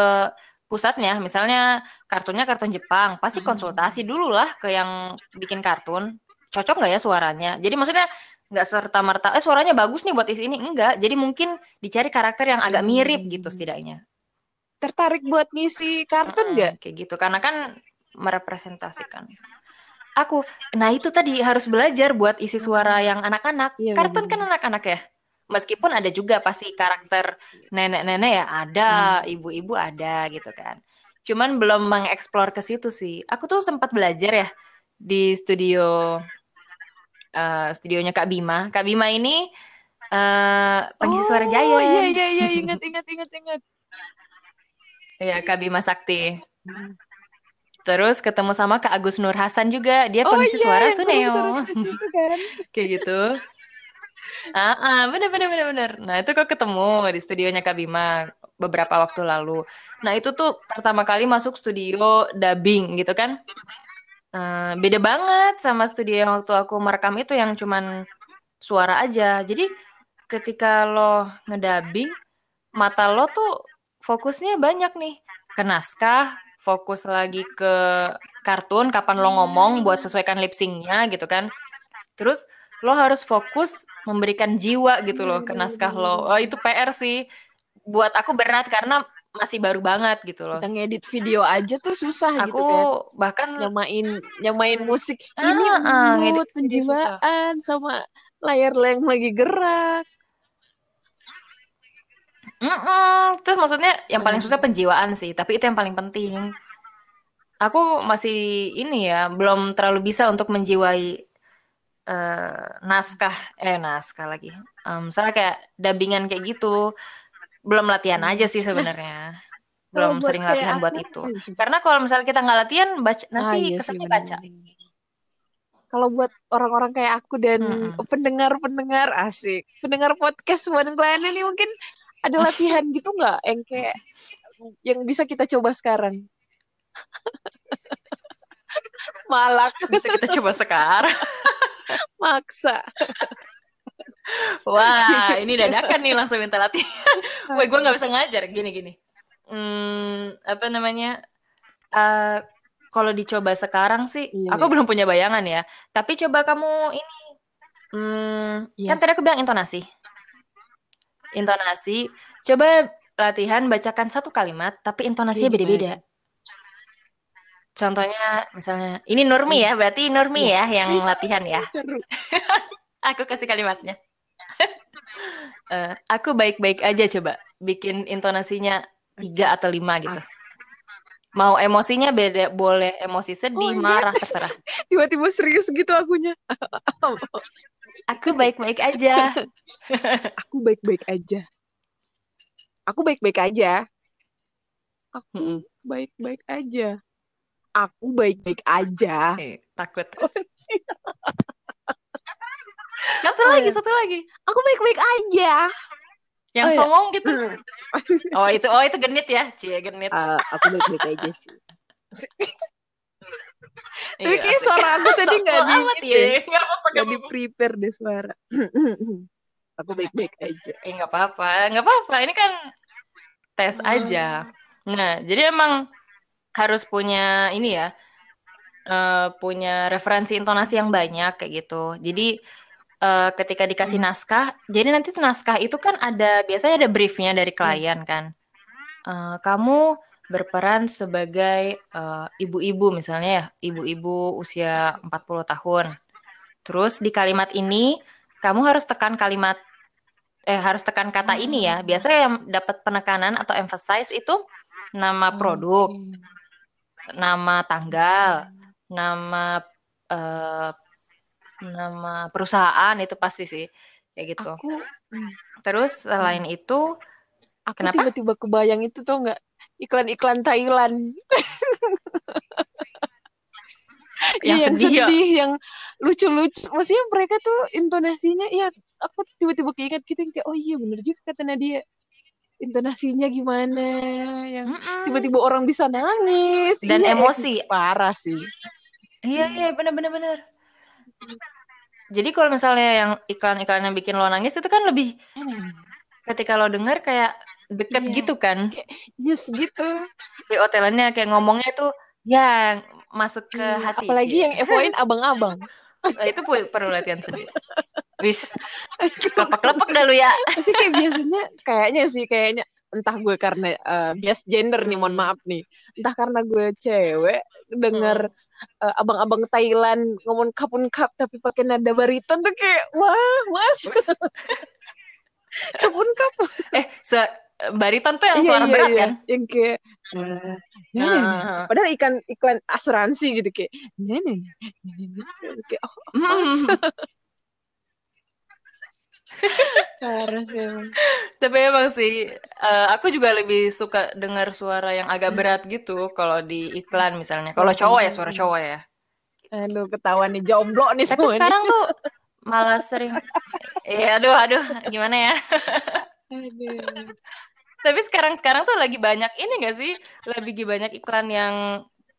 pusatnya. Misalnya kartunnya kartun Jepang, pasti konsultasi dulu lah ke yang bikin kartun. Cocok nggak ya suaranya? Jadi maksudnya nggak serta merta eh suaranya bagus nih buat isi ini. Enggak. Jadi mungkin dicari karakter yang agak mirip gitu setidaknya. Tertarik buat ngisi kartun nggak? kayak gitu. Karena kan merepresentasikan aku nah itu tadi harus belajar buat isi suara yang anak-anak. Iya, kartun kan anak-anak ya? Meskipun ada juga pasti karakter nenek-nenek ya ada ibu-ibu ada gitu kan. Cuman belum mengeksplor ke situ sih. Aku tuh sempat belajar ya di studio eh, studionya Kak Bima. Kak Bima ini eh pengisi suara Oh, Giant iya iya iya. Ingat ingat ingat ingat. Iya, Kak Bima Sakti. Terus ketemu sama Kak Agus Nur Hasan juga, dia oh pengisi iya suara Suneo. kan Kayak gitu. Ah, ah, bener bener bener bener. Nah, itu kok ketemu di studionya Kak Bima beberapa waktu lalu. Nah, itu tuh pertama kali masuk studio dubbing gitu kan. Eh, beda banget sama studio yang waktu aku merekam itu yang cuman suara aja. Jadi ketika lo ngedubbing, mata lo tuh fokusnya banyak nih ke naskah, fokus lagi ke kartun, kapan lo ngomong buat sesuaikan lip syncnya gitu kan. Terus lo harus fokus memberikan jiwa gitu loh ke naskah lo. Oh, itu PR sih. buat aku berat karena masih baru banget gitu loh. Kita ngedit video aja tuh susah Aku gitu kan. bahkan Nyamain nyamain musik. Ah, Ini ah, ngedit mood, video penjiwaan sama layar yang lagi gerak. Mm-mm. Terus maksudnya yang paling Hmm. susah penjiwaan sih, tapi itu yang paling penting. Aku masih ini ya, belum terlalu bisa untuk menjiwai eh, naskah, eh naskah lagi. Em, misalnya kayak dubbingan kayak gitu, belum latihan Hmm. aja sih sebenarnya. Kalau Belum buat sering latihan buat itu. sih? Karena kalau misalnya kita nggak latihan, baca, nanti Ah, iya kesannya baca. Kalau buat orang-orang kayak aku dan pendengar-pendengar asik, pendengar podcast One lainnya nih mungkin ada latihan gitu nggak yang kayak yang bisa kita coba sekarang? Malak, Bisa kita coba sekarang. maksa. Wah, ini dadakan nih langsung minta latihan. Woi, gue nggak bisa ngajar gini-gini. Hmm, apa namanya? Eh, kalau dicoba sekarang sih, Iya, aku iya. belum punya bayangan ya. Tapi coba kamu ini, hmm, Iya. kan tadi aku bilang intonasi. Intonasi. Coba latihan bacakan satu kalimat, tapi intonasinya Iya, beda-beda. Contohnya, misalnya, ini Nurmi ya, berarti Nurmi Iya. ya yang latihan ya. Aku kasih kalimatnya. Eh, aku baik-baik aja coba bikin intonasinya tiga atau lima gitu. Mau emosinya beda, boleh emosi sedih, Oh, iya. marah terserah. Tiba-tiba serius gitu akunya. Aku baik-baik aja. Aku baik-baik aja. Aku baik-baik aja. Aku baik-baik aja. Aku baik-baik aja. Eh, takut. Satu lagi, iya. satu lagi. Aku baik-baik aja. Yang Oh, iya. songong gitu. Oh itu, oh itu genit ya, cie genit. Ah, aku baik-baik aja sih. Tapi Iya, kayak suara aku tadi nggak di, ya. ya. Nggak di prepare deh suara. aku baik-baik aja. Eh nggak apa-apa, nggak apa-apa. Ini kan tes Hmm. aja. Nah, jadi emang harus punya ini ya, eh, punya referensi intonasi yang banyak kayak gitu. Jadi eh, ketika dikasih Hmm. naskah, jadi nanti naskah itu kan ada biasanya ada briefnya dari Hmm. klien kan. Eh, kamu berperan sebagai eh, ibu-ibu misalnya ya, ibu-ibu usia 40 tahun. Terus di kalimat ini kamu harus tekan kalimat eh harus tekan kata ini ya. Biasanya yang dapat penekanan atau emphasize itu nama produk, Oke. nama tanggal, nama eh, nama perusahaan itu pasti sih kayak gitu. Aku, hmm, Terus selain itu aku Kenapa? tiba-tiba kebayang itu tau nggak iklan-iklan Thailand Yang Iya, sedih ya? yang lucu-lucu. Maksudnya mereka tuh intonasinya, ya aku tiba-tiba keinget gitu yang kayak oh iya bener juga kata Nadia. Intonasinya gimana yang mm-mm. tiba-tiba orang bisa nangis Dan Iya, emosi. parah sih Iya iya benar-benar benar. Jadi kalau misalnya yang iklan-iklan yang bikin lo nangis itu kan lebih ketika lo denger kayak deket Iya. gitu kan. yes gitu VO talentnya kayak ngomongnya tuh ya masuk ke Iya, hati. apalagi Cie. yang evoin abang-abang Nah, itu perlu latihan sendiri. Wis, kelepek-kelepek dah lu ya. Pasti kayak biasanya kayaknya sih kayaknya entah gue karena eh, bias gender nih mohon maaf nih. Entah karena gue cewek denger Hmm. eh, abang-abang Thailand ngomong kapun kap tapi pakai nada bariton tuh kayak wah mas. Kapun kap Eh, se bariton tuh yang Iya, suara iya, berat iya. kan? yang kayak eh, nah, Nah, padahal ikan iklan asuransi gitu kayak nah, nah, nah, nah, nah, nah. kayak oh mas hmm. sih emang. Tapi emang sih, eh, aku juga lebih suka dengar suara yang agak berat gitu kalau di iklan misalnya. Kalau cowok ya suara cowok ya. aduh ketahuan nih jomblo nih Tapi semua nih. sekarang tuh malah sering, eh aduh aduh gimana ya? Aduh. Tapi sekarang-sekarang tuh lagi banyak ini gak sih? Lebih banyak iklan yang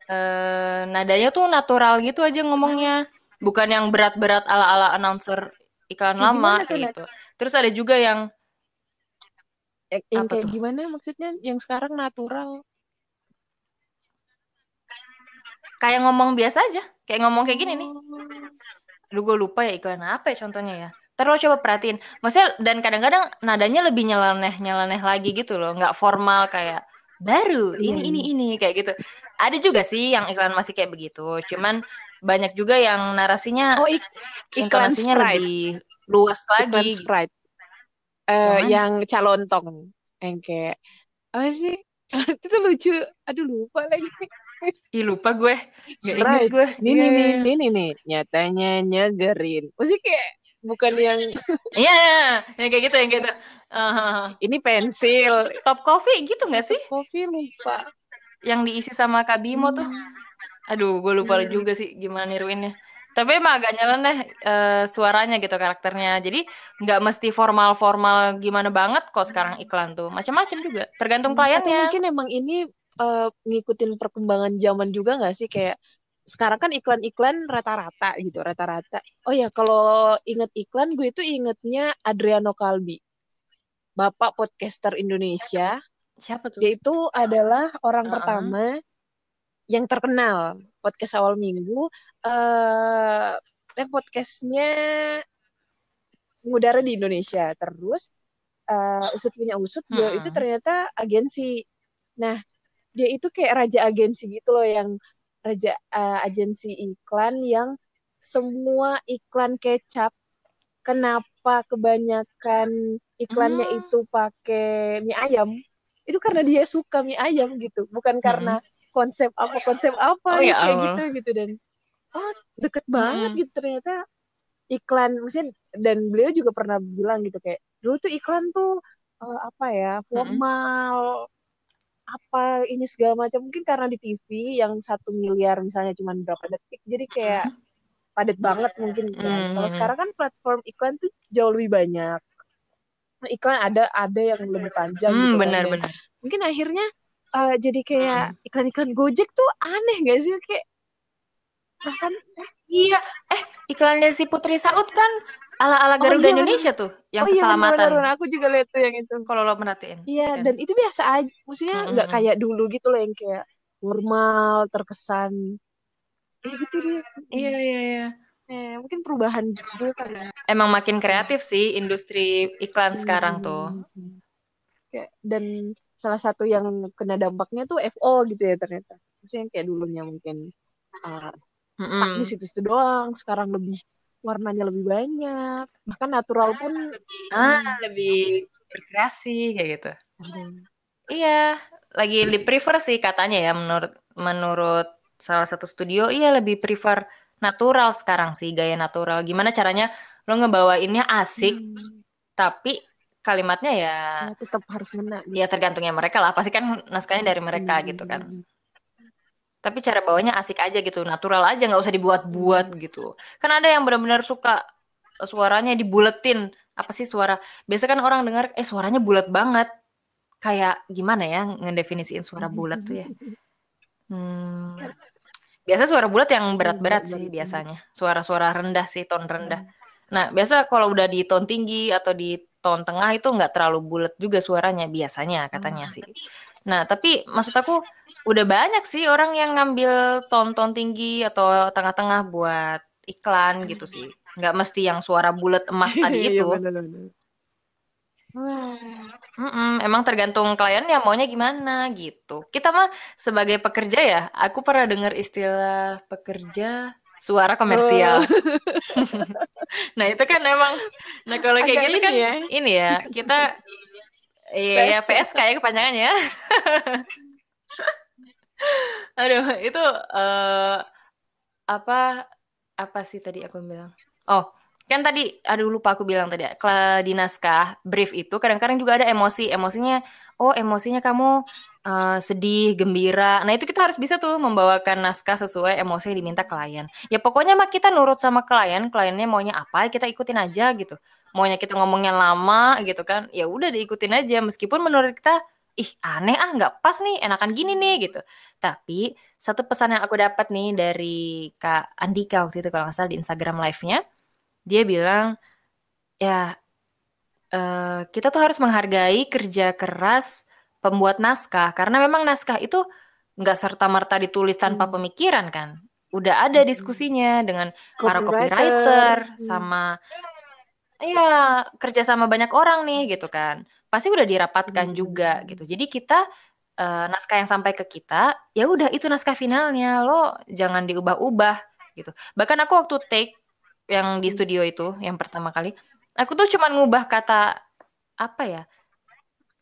eh, nadanya tuh natural gitu aja ngomongnya. Bukan yang berat-berat ala-ala announcer iklan Kayak lama kayak gitu. Terus ada juga yang yang, Apa kayak tuh? gimana maksudnya yang sekarang natural kayak ngomong biasa aja. Kayak ngomong kayak gini nih. Oh. Aduh gue lupa ya iklan apa ya contohnya ya. Terus coba perhatiin. Maksudnya dan kadang-kadang nadanya lebih nyeleneh nyeleneh lagi gitu loh, nggak formal kayak baru ini ini Hmm. ini kayak gitu. Ada juga sih yang iklan masih kayak begitu. Cuman banyak juga yang narasinya Oh, ik iklan Sprite. lebih luas Iklan lagi. gitu. Sprite. Eh, Yang calontong. Yang kayak apa sih? Itu lucu. Aduh, lupa lagi. Ih lupa gue, Sprite. gue. Nih, nih, iya, nih, nih, nih. Nyatanya nyegerin. Maksudnya kayak bukan yang iya, iya, yang kayak gitu, yang kayak gitu. Ah, ini pensil. top coffee gitu nggak sih? Kopi lupa. Yang diisi sama Kak Bimo tuh. Aduh, gue lupa Hmm. juga sih gimana niruinnya. Tapi emang agak nyeleneh eh, suaranya gitu karakternya. Jadi nggak mesti formal-formal gimana banget kok sekarang iklan tuh. Macam-macam juga, tergantung Atau kliennya. mungkin emang ini eh, ngikutin perkembangan zaman juga nggak sih kayak sekarang kan iklan-iklan rata-rata gitu, rata-rata. Oh ya, kalau inget iklan gue itu ingetnya Adriano Kalbi, Bapak podcaster Indonesia. Siapa tuh? Dia itu adalah orang Uh-uh. pertama yang terkenal podcast awal minggu. Eh, eh podcastnya mengudara di Indonesia. Terus eh, usut punya usut, dia Mm-mm. itu ternyata agensi. Nah, dia itu kayak raja agensi gitu loh, yang raja eh, agensi iklan yang semua iklan kecap. Kenapa kebanyakan iklannya Hmm. itu pakai mie ayam? Itu karena dia suka mie ayam gitu, bukan karena konsep apa konsep apa Oh, nih, ya kayak Allah. gitu gitu dan oh deket banget Mm-mm. gitu ternyata iklan maksudnya dan beliau juga pernah bilang gitu kayak dulu tuh iklan tuh eh, apa ya formal apa ini segala macam mungkin karena di TV yang satu miliar misalnya cuma berapa detik jadi kayak padat banget mungkin kan. Kalau sekarang kan platform iklan tuh jauh lebih banyak. Iklan ada ada yang lebih panjang Hmm, gitu kan. benar benar. Mungkin akhirnya eh, jadi kayak iklan-iklan Gojek tuh aneh gak sih kayak perasaan eh, Iya, eh iklannya si Putri Saud kan ala-ala Oh, Garuda iya, benar. Indonesia tuh, yang oh iya keselamatan. benar-benar aku juga lihat tuh yang itu. Kalau lo perhatiin. Iya, kan? dan itu biasa aja. Maksudnya Mm-mm. nggak kayak dulu gitu loh yang kayak formal, terkesan. Kayak gitu dia. Iya iya iya. Eh, mungkin perubahan juga kali ya. Emang makin kreatif sih industri iklan sekarang tuh. Hmm. Kayak, dan salah satu yang kena dampaknya tuh FO gitu ya ternyata. Maksudnya yang kayak dulunya mungkin uh, stuck Mm-mm. di situ-situ doang, sekarang lebih warnanya lebih banyak. Bahkan natural pun Ah, lebih berkreasi kayak gitu. ada. Iya, lagi di prefer sih katanya ya menurut menurut salah satu studio, iya lebih prefer natural sekarang sih, gaya natural. Gimana caranya lo ngebawainnya asik, Hmm, tapi kalimatnya ya ya, tetap harus ngena gitu. ya tergantungnya mereka lah. Pasti kan naskahnya dari mereka Hmm, gitu kan. hmm, Tapi cara bawanya asik aja gitu, natural aja, nggak usah dibuat-buat Hmm. gitu. Kan ada yang benar-benar suka suaranya dibuletin. Apa sih suara? Biasa kan orang dengar, eh suaranya bulat banget. Kayak gimana ya ngedefinisiin suara bulat tuh ya? Hmm, biasa suara bulat yang berat-berat sih berat-berat. biasanya. Suara-suara rendah sih, ton rendah. Nah, biasa kalau udah di ton tinggi atau di ton tengah itu nggak terlalu bulat juga suaranya biasanya katanya sih. Nah, tapi maksud aku udah banyak sih orang yang ngambil ton-ton tinggi atau tengah-tengah buat iklan gitu sih. Nggak mesti yang suara bulat emas tadi Iya, itu. Wah, Mm-mm, emang tergantung kliennya maunya gimana gitu. Kita mah sebagai pekerja ya, aku pernah dengar istilah pekerja suara komersial. nah itu kan emang, nah kalau kayak Agak gitu ini kan ya. ini ya kita iya ya, PSK. PSK ya kepanjangannya. Aduh itu eh, apa apa sih tadi aku bilang? Oh kan tadi aduh lupa aku bilang tadi kla- di naskah brief itu kadang-kadang juga ada emosi emosinya oh emosinya kamu eh, sedih gembira. Nah itu kita harus bisa tuh membawakan naskah sesuai emosi yang diminta klien. Ya pokoknya mah kita nurut sama klien kliennya maunya apa kita ikutin aja gitu. Maunya kita ngomongnya lama gitu kan ya udah diikutin aja. Meskipun menurut kita ih aneh ah nggak pas nih enakan gini nih gitu. Tapi satu pesan yang aku dapat nih dari Kak Andika waktu itu kalau nggak salah di Instagram live-nya dia bilang ya eh, kita tuh harus menghargai kerja keras pembuat naskah karena memang naskah itu nggak serta merta ditulis tanpa Hmm. pemikiran kan udah ada Hmm. diskusinya dengan para copywriter Hmm. sama iya kerja sama banyak orang nih gitu kan pasti udah dirapatkan Hmm. juga gitu jadi kita eh, naskah yang sampai ke kita ya udah itu naskah finalnya lo jangan diubah-ubah gitu bahkan aku waktu take yang di studio itu yang pertama kali aku tuh cuman ngubah kata apa ya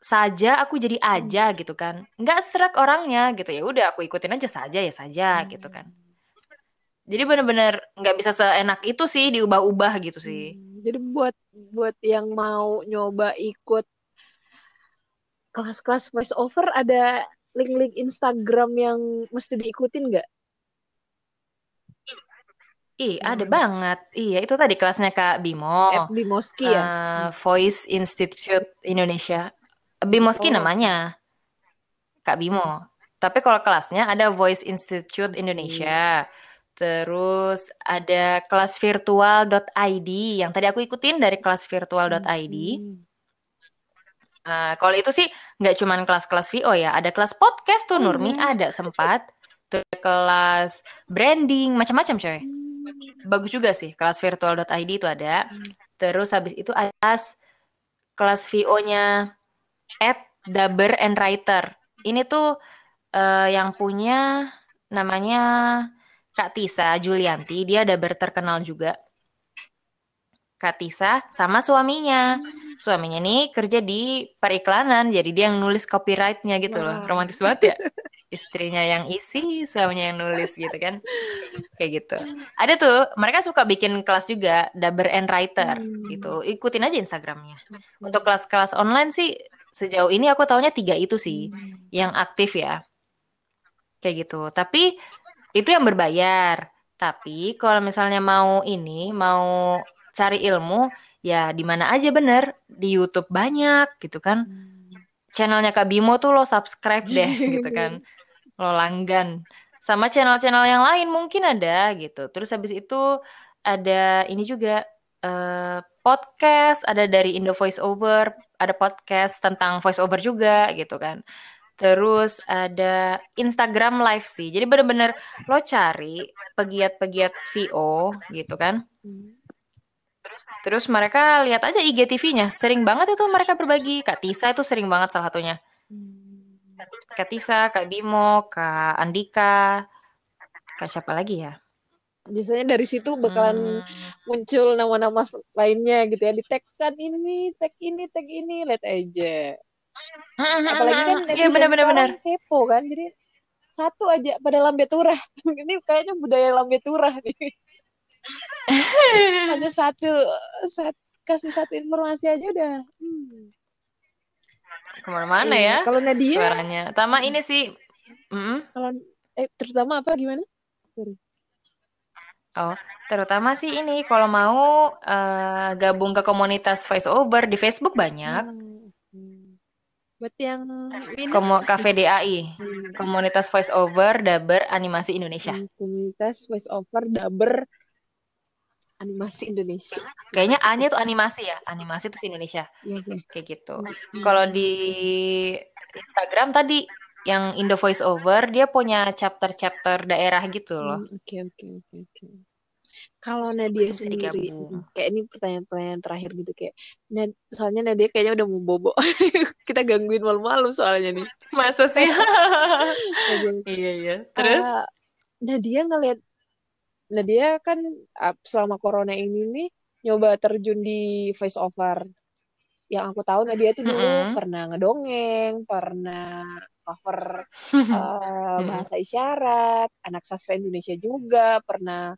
saja aku jadi aja gitu kan. Nggak serak orangnya gitu. Ya udah aku ikutin aja saja ya saja gitu kan. Jadi bener-bener nggak bisa seenak itu sih diubah-ubah gitu sih. Hmm, Jadi buat buat yang mau nyoba ikut kelas-kelas voice over ada link-link Instagram yang mesti diikutin nggak? Ih ada Hmm. banget iya itu tadi kelasnya Kak Bimo At Bimoski ya? Eh, Voice Institute Indonesia Bimoski Oh. namanya Kak Bimo tapi kalau kelasnya ada Voice Institute Indonesia terus ada kelas virtual.id yang tadi aku ikutin dari kelas virtual.id Hmm. Eh, kalau itu sih nggak cuman kelas-kelas VO ya, ada kelas podcast tuh Nurmi iya. ada sempat, terus kelas branding macam-macam coy. Bagus juga sih kelas virtual.id itu ada. Hmm. Terus habis itu ada kelas VO-nya at Daber and Writer. Ini tuh eh, yang punya namanya Kak Tisa Julianti, dia Daber terkenal juga. Kak Tisa sama suaminya. Suaminya nih kerja di periklanan, jadi dia yang nulis copyright-nya gitu loh. Wah. Romantis banget ya. Istrinya yang isi, suaminya yang nulis gitu kan. Kayak gitu. Ada tuh, mereka suka bikin kelas juga, Daber and Writer Hmm. gitu. Ikutin aja Instagramnya. Untuk kelas-kelas online sih, sejauh ini aku taunya tiga itu sih, Hmm. yang aktif ya. Kayak gitu. Tapi itu yang berbayar. Tapi kalau misalnya mau ini, mau cari ilmu, ya di mana aja bener. Di YouTube banyak gitu kan. Channelnya Kak Bimo tuh lo subscribe deh gitu kan. Lo langgan. Sama channel-channel yang lain mungkin ada gitu. Terus habis itu ada ini juga eh, podcast, ada dari Indo Voice Over, ada podcast tentang voice over juga gitu kan. Terus ada Instagram live sih. Jadi bener-bener lo cari pegiat-pegiat VO gitu kan. Hmm. Terus mereka lihat aja IGTV-nya. Sering banget itu mereka berbagi. Kak Tisa itu sering banget salah satunya. Kak Tisa, Kak Bimo, Kak Andika, Kak siapa lagi ya? Biasanya dari situ bakalan Hmm, muncul nama-nama lainnya gitu ya. Di tag kan ini, tag ini, tag ini, lihat aja. Apalagi kan netizen benar-benar benar. sekarang kepo kan. Jadi satu aja pada lambe turah. ini kayaknya budaya lambe turah nih. Hanya satu, sat- kasih satu informasi aja udah. Hmm. Ke mana-mana Iya. ya Kalau Nadia, suaranya. Sama ini sih. mm, kalau eh terutama apa gimana? Oh, terutama sih ini kalau mau eh, gabung ke komunitas voice over di Facebook banyak. Hmm. Buat yang Komo KVDAI, hmm. komunitas voice over Daber Animasi Indonesia. Hmm, komunitas voice over daber animasi Indonesia. Kayaknya A-nya tuh animasi ya, animasi terus Indonesia Iya, iya. kayak gitu. Hmm. Kalau di Instagram tadi yang Indo Voice Over dia punya chapter-chapter daerah gitu loh. Hmm, Oke, oke, oke, oke. Kalau Nadia Bisa sendiri, digabung. hmm, kayak ini pertanyaan-pertanyaan terakhir gitu kayak, Nad- soalnya Nadia kayaknya udah mau bobo. Kita gangguin malu-malu soalnya nih. Masa sih? Iya iya. Terus Eh, Nadia ngelihat, Nadia kan ah, selama corona ini nih nyoba terjun di voice over. Yang aku tahu Nadia tuh dulu Mm-mm. pernah ngedongeng, pernah cover Mm-mm. bahasa isyarat, anak sastra Indonesia juga, pernah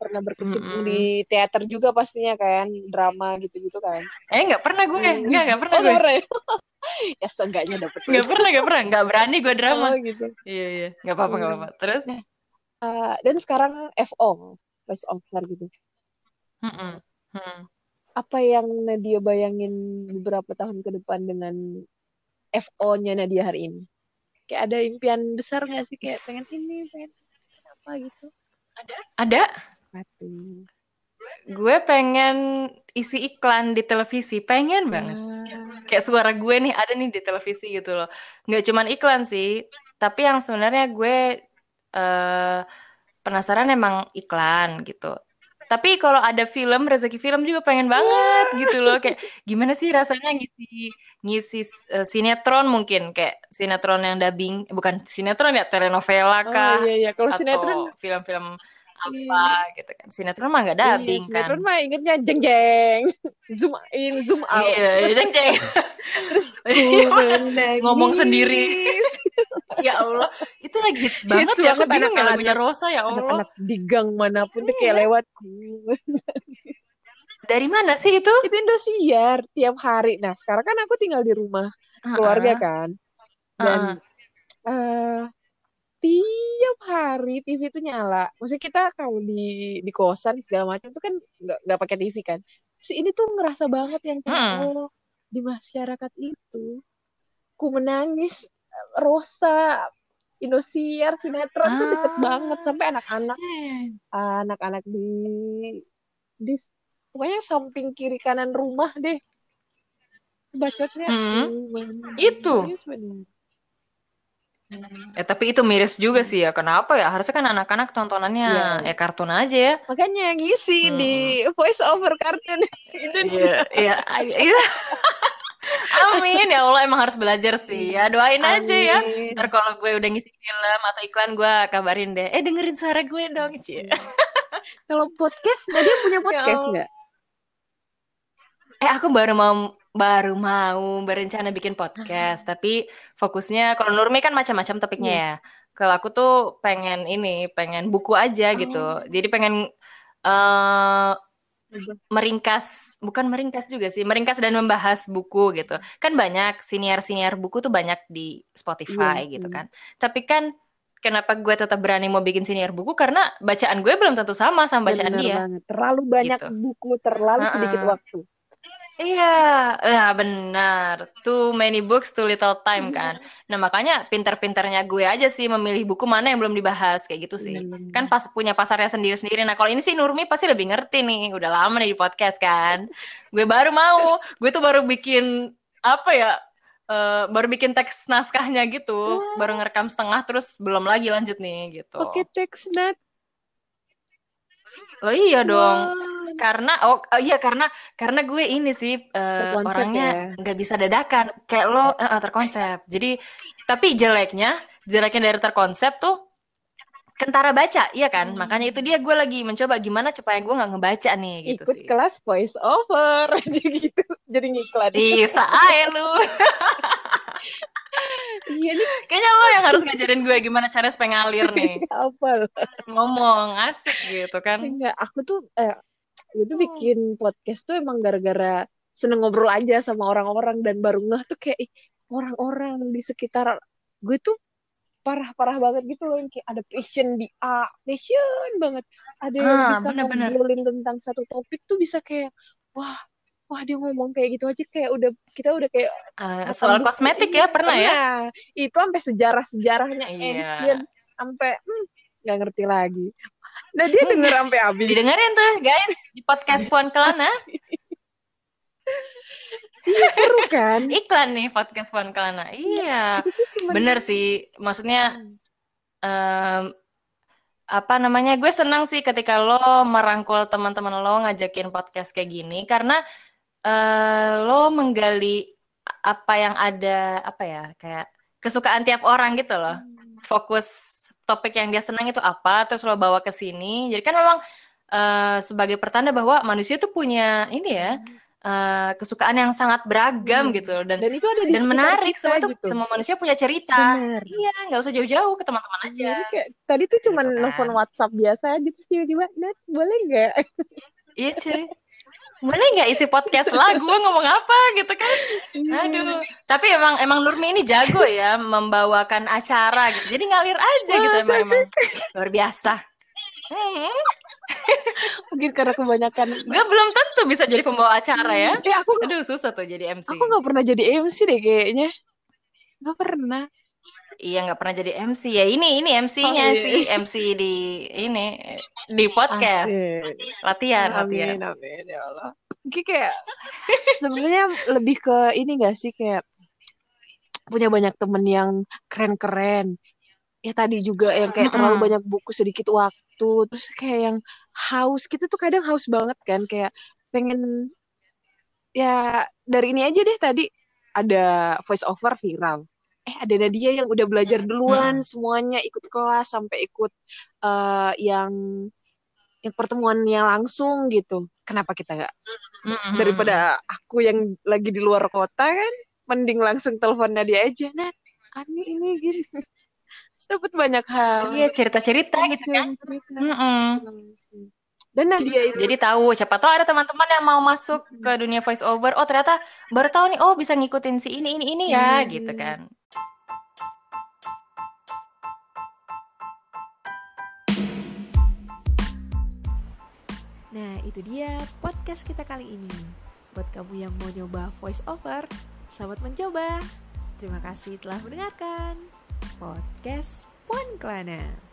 pernah berkecimpung Mm-mm. di teater juga pastinya kan, drama gitu-gitu kan. eh nggak pernah gue, Hmm. nggak nggak pernah Oh, gue, pernah ya? ya seenggaknya dapet nggak pernah nggak pernah, nggak berani gue drama. Oh, gitu. Iya iya, nggak apa-apa nggak apa-apa. Terus, Nah, eh, dan sekarang FO, voice over gitu. Mm-mm. Mm. Apa yang Nadia bayangin beberapa tahun ke depan dengan FO-nya Nadia hari ini? Kayak ada impian besar nggak sih? Kayak pengen ini, pengen apa gitu? ada. Apa tuh? Gue pengen isi iklan di televisi, pengen banget. Ah, Kayak suara gue nih ada nih di televisi gitu loh. Nggak cuman iklan sih, tapi yang sebenarnya gue eh, penasaran emang iklan gitu. Tapi kalau ada film, rezeki film juga pengen banget gitu loh. Kayak gimana sih rasanya ngisi ngisi uh, sinetron mungkin kayak sinetron yang dubbing, eh, bukan sinetron ya telenovela Oh kah? iya iya, kalau sinetron film-film. Apa gitu kan. Sinetron mah nggak iya, dubbing kan. sinetron mah ingetnya jeng jeng. Zoom in, zoom out. Iya, iya, jeng jeng. Terus Iya, ngomong sendiri. ya Allah, itu lagi hits banget ya. Aku banget bingung ya lagunya Rosa ya Allah. Anak-anak di gang mana pun tuh Iya. kayak lewat. Dari mana sih itu? Itu Indosiar tiap hari. Nah, sekarang kan aku tinggal di rumah keluarga kan. Dan Heeh. Tiap hari TV itu nyala. Maksudnya kita kalau di di kosan segala macam itu kan nggak nggak pakai TV kan. Si ini tuh ngerasa banget yang kayak Hmm. oh di masyarakat itu ku menangis Rosa Indosiar sinetron tuh deket Ah. banget sampai anak-anak anak-anak di di pokoknya samping kiri kanan rumah deh bacotnya Hmm. Itu. Eh tapi itu miris juga sih ya. Kenapa ya? Harusnya kan anak-anak tontonannya Iya. ya kartun aja ya. Makanya ngisi Hmm. di voice over kartun Indonesia. Iya, iya. iya. Amin ya Allah emang harus belajar sih ya. Doain aja ya. Amin. Ntar kalau gue udah ngisi film atau iklan gue kabarin deh. Eh dengerin suara gue dong, Cie. Kalau podcast, Nadia punya podcast Allah. nggak? Eh aku baru mau baru mau berencana bikin podcast, tapi fokusnya kalau Nurmi kan macam-macam topiknya Iya. ya. Kalau aku tuh pengen ini, pengen buku aja gitu. Oh. Jadi pengen eh meringkas, bukan meringkas juga sih, meringkas dan membahas buku gitu. Kan banyak siniar-siniar buku tuh banyak di Spotify Iya, gitu iya. kan. Tapi kan kenapa gue tetap berani mau bikin siniar buku karena bacaan gue belum tentu sama sama bacaan Bener dia. banget. Terlalu banyak Gitu. buku, terlalu sedikit Ha-ha. waktu. Iya, ya benar. Too many books, too little time kan. Nah makanya pinter-pinternya gue aja sih memilih buku mana yang belum dibahas kayak gitu sih. Bener-bener. Kan pas punya pasarnya sendiri-sendiri. Nah kalau ini sih Nurmi pasti lebih ngerti nih. Udah lama nih di podcast kan. Gue baru mau. Gue tuh baru bikin apa ya? eh, baru bikin teks naskahnya gitu. Baru ngerekam setengah terus belum lagi lanjut nih gitu. Pakai teks nat. Oh iya dong. Wah. Karena oh, oh iya karena karena gue ini sih Terkonsep orangnya ya. nggak bisa dadakan kayak lo eh, terkonsep. Jadi tapi jeleknya jeleknya dari terkonsep tuh kentara baca, iya kan? Hmm. Makanya itu dia gue lagi mencoba gimana supaya gue nggak ngebaca nih gitu Ikut sih. kelas voice over aja gitu. Jadi ngiklan. Bisa aja lu. Iya nih Kayaknya lo yang harus ngajarin gue gimana cara supaya ngalir nih. apa loh. Ngomong asik gitu kan. Enggak, aku tuh eh gue tuh bikin podcast tuh emang gara-gara seneng ngobrol aja sama orang-orang dan baru ngeh tuh kayak orang-orang di sekitar gue tuh parah-parah banget gitu loh yang kayak ada passion di A, passion banget. Ada yang Ah, bisa bener-bener. ngobrolin tentang satu topik tuh bisa kayak wah, wah dia ngomong kayak gitu aja kayak udah kita udah kayak Apa soal buku kosmetik ya pernah ya? Itu sampai sejarah-sejarahnya Iya. ancient sampai hmm, nggak ngerti lagi. Nah dia denger sampai habis. Didengerin tuh guys di podcast Puan Kelana. Iya seru kan? Iklan nih podcast Puan Kelana. Iya. Itu tuh cuman Bener sih. Maksudnya Hmm. em, apa namanya? Gue senang sih ketika lo merangkul teman-teman lo ngajakin podcast kayak gini karena eh, lo menggali apa yang ada apa ya kayak kesukaan tiap orang gitu loh. Fokus topik yang dia senang itu apa, terus lo bawa ke sini. Jadi kan memang eh, sebagai pertanda bahwa manusia tuh punya ini ya eh, kesukaan yang sangat beragam Hmm. gitu dan dan itu ada di dan menarik kita semua tuh gitu. semua manusia punya cerita. Bener. Iya, nggak usah jauh-jauh ke teman-teman aja. Jadi kayak tadi tuh cuman Gitu kan. nelfon WhatsApp biasa aja terus tiba-tiba, Nat boleh nggak? Iya cuy. Boleh nggak isi podcast lah? Gue ngomong apa gitu kan? Iya. Aduh. Tapi emang emang Nurmi ini jago ya membawakan acara gitu. Jadi ngalir aja gitu Masa emang emang luar biasa. Hmm, Mungkin karena kebanyakan. gue belum tentu bisa jadi pembawa acara ya. Eh aku Aduh susah tuh jadi MC. aku nggak pernah jadi MC deh kayaknya. Nggak pernah. Iya nggak pernah jadi MC ya. Ini ini MC-nya Oh, iya. sih MC di ini di podcast Asik. latihan latihan. Amin, amin ya Allah. Mungkin kayak sebenarnya lebih ke ini gak sih kayak punya banyak temen yang keren-keren. Ya tadi juga yang kayak terlalu banyak buku sedikit waktu. terus kayak yang haus gitu tuh kadang haus banget kan kayak pengen ya dari ini aja deh tadi ada voice over viral eh ada Nadia yang udah belajar duluan semuanya ikut kelas sampai ikut uh, yang yang pertemuannya langsung gitu kenapa kita nggak Mm-mm. daripada aku yang lagi di luar kota kan mending langsung teleponnya dia aja Nat ini ini gini dapat banyak hal Iya cerita-cerita gitu kan. Cerita. Mm-mm. Langsung. Dan Nadia itu Jadi tahu siapa tahu ada teman-teman yang mau masuk ke dunia voice over. Oh ternyata baru tahu nih. Oh bisa ngikutin si ini ini ini ya Hmm. gitu kan. Nah, itu dia podcast kita kali ini. Buat kamu yang mau nyoba voice over, selamat mencoba. Terima kasih telah mendengarkan podcast Puan Kelana.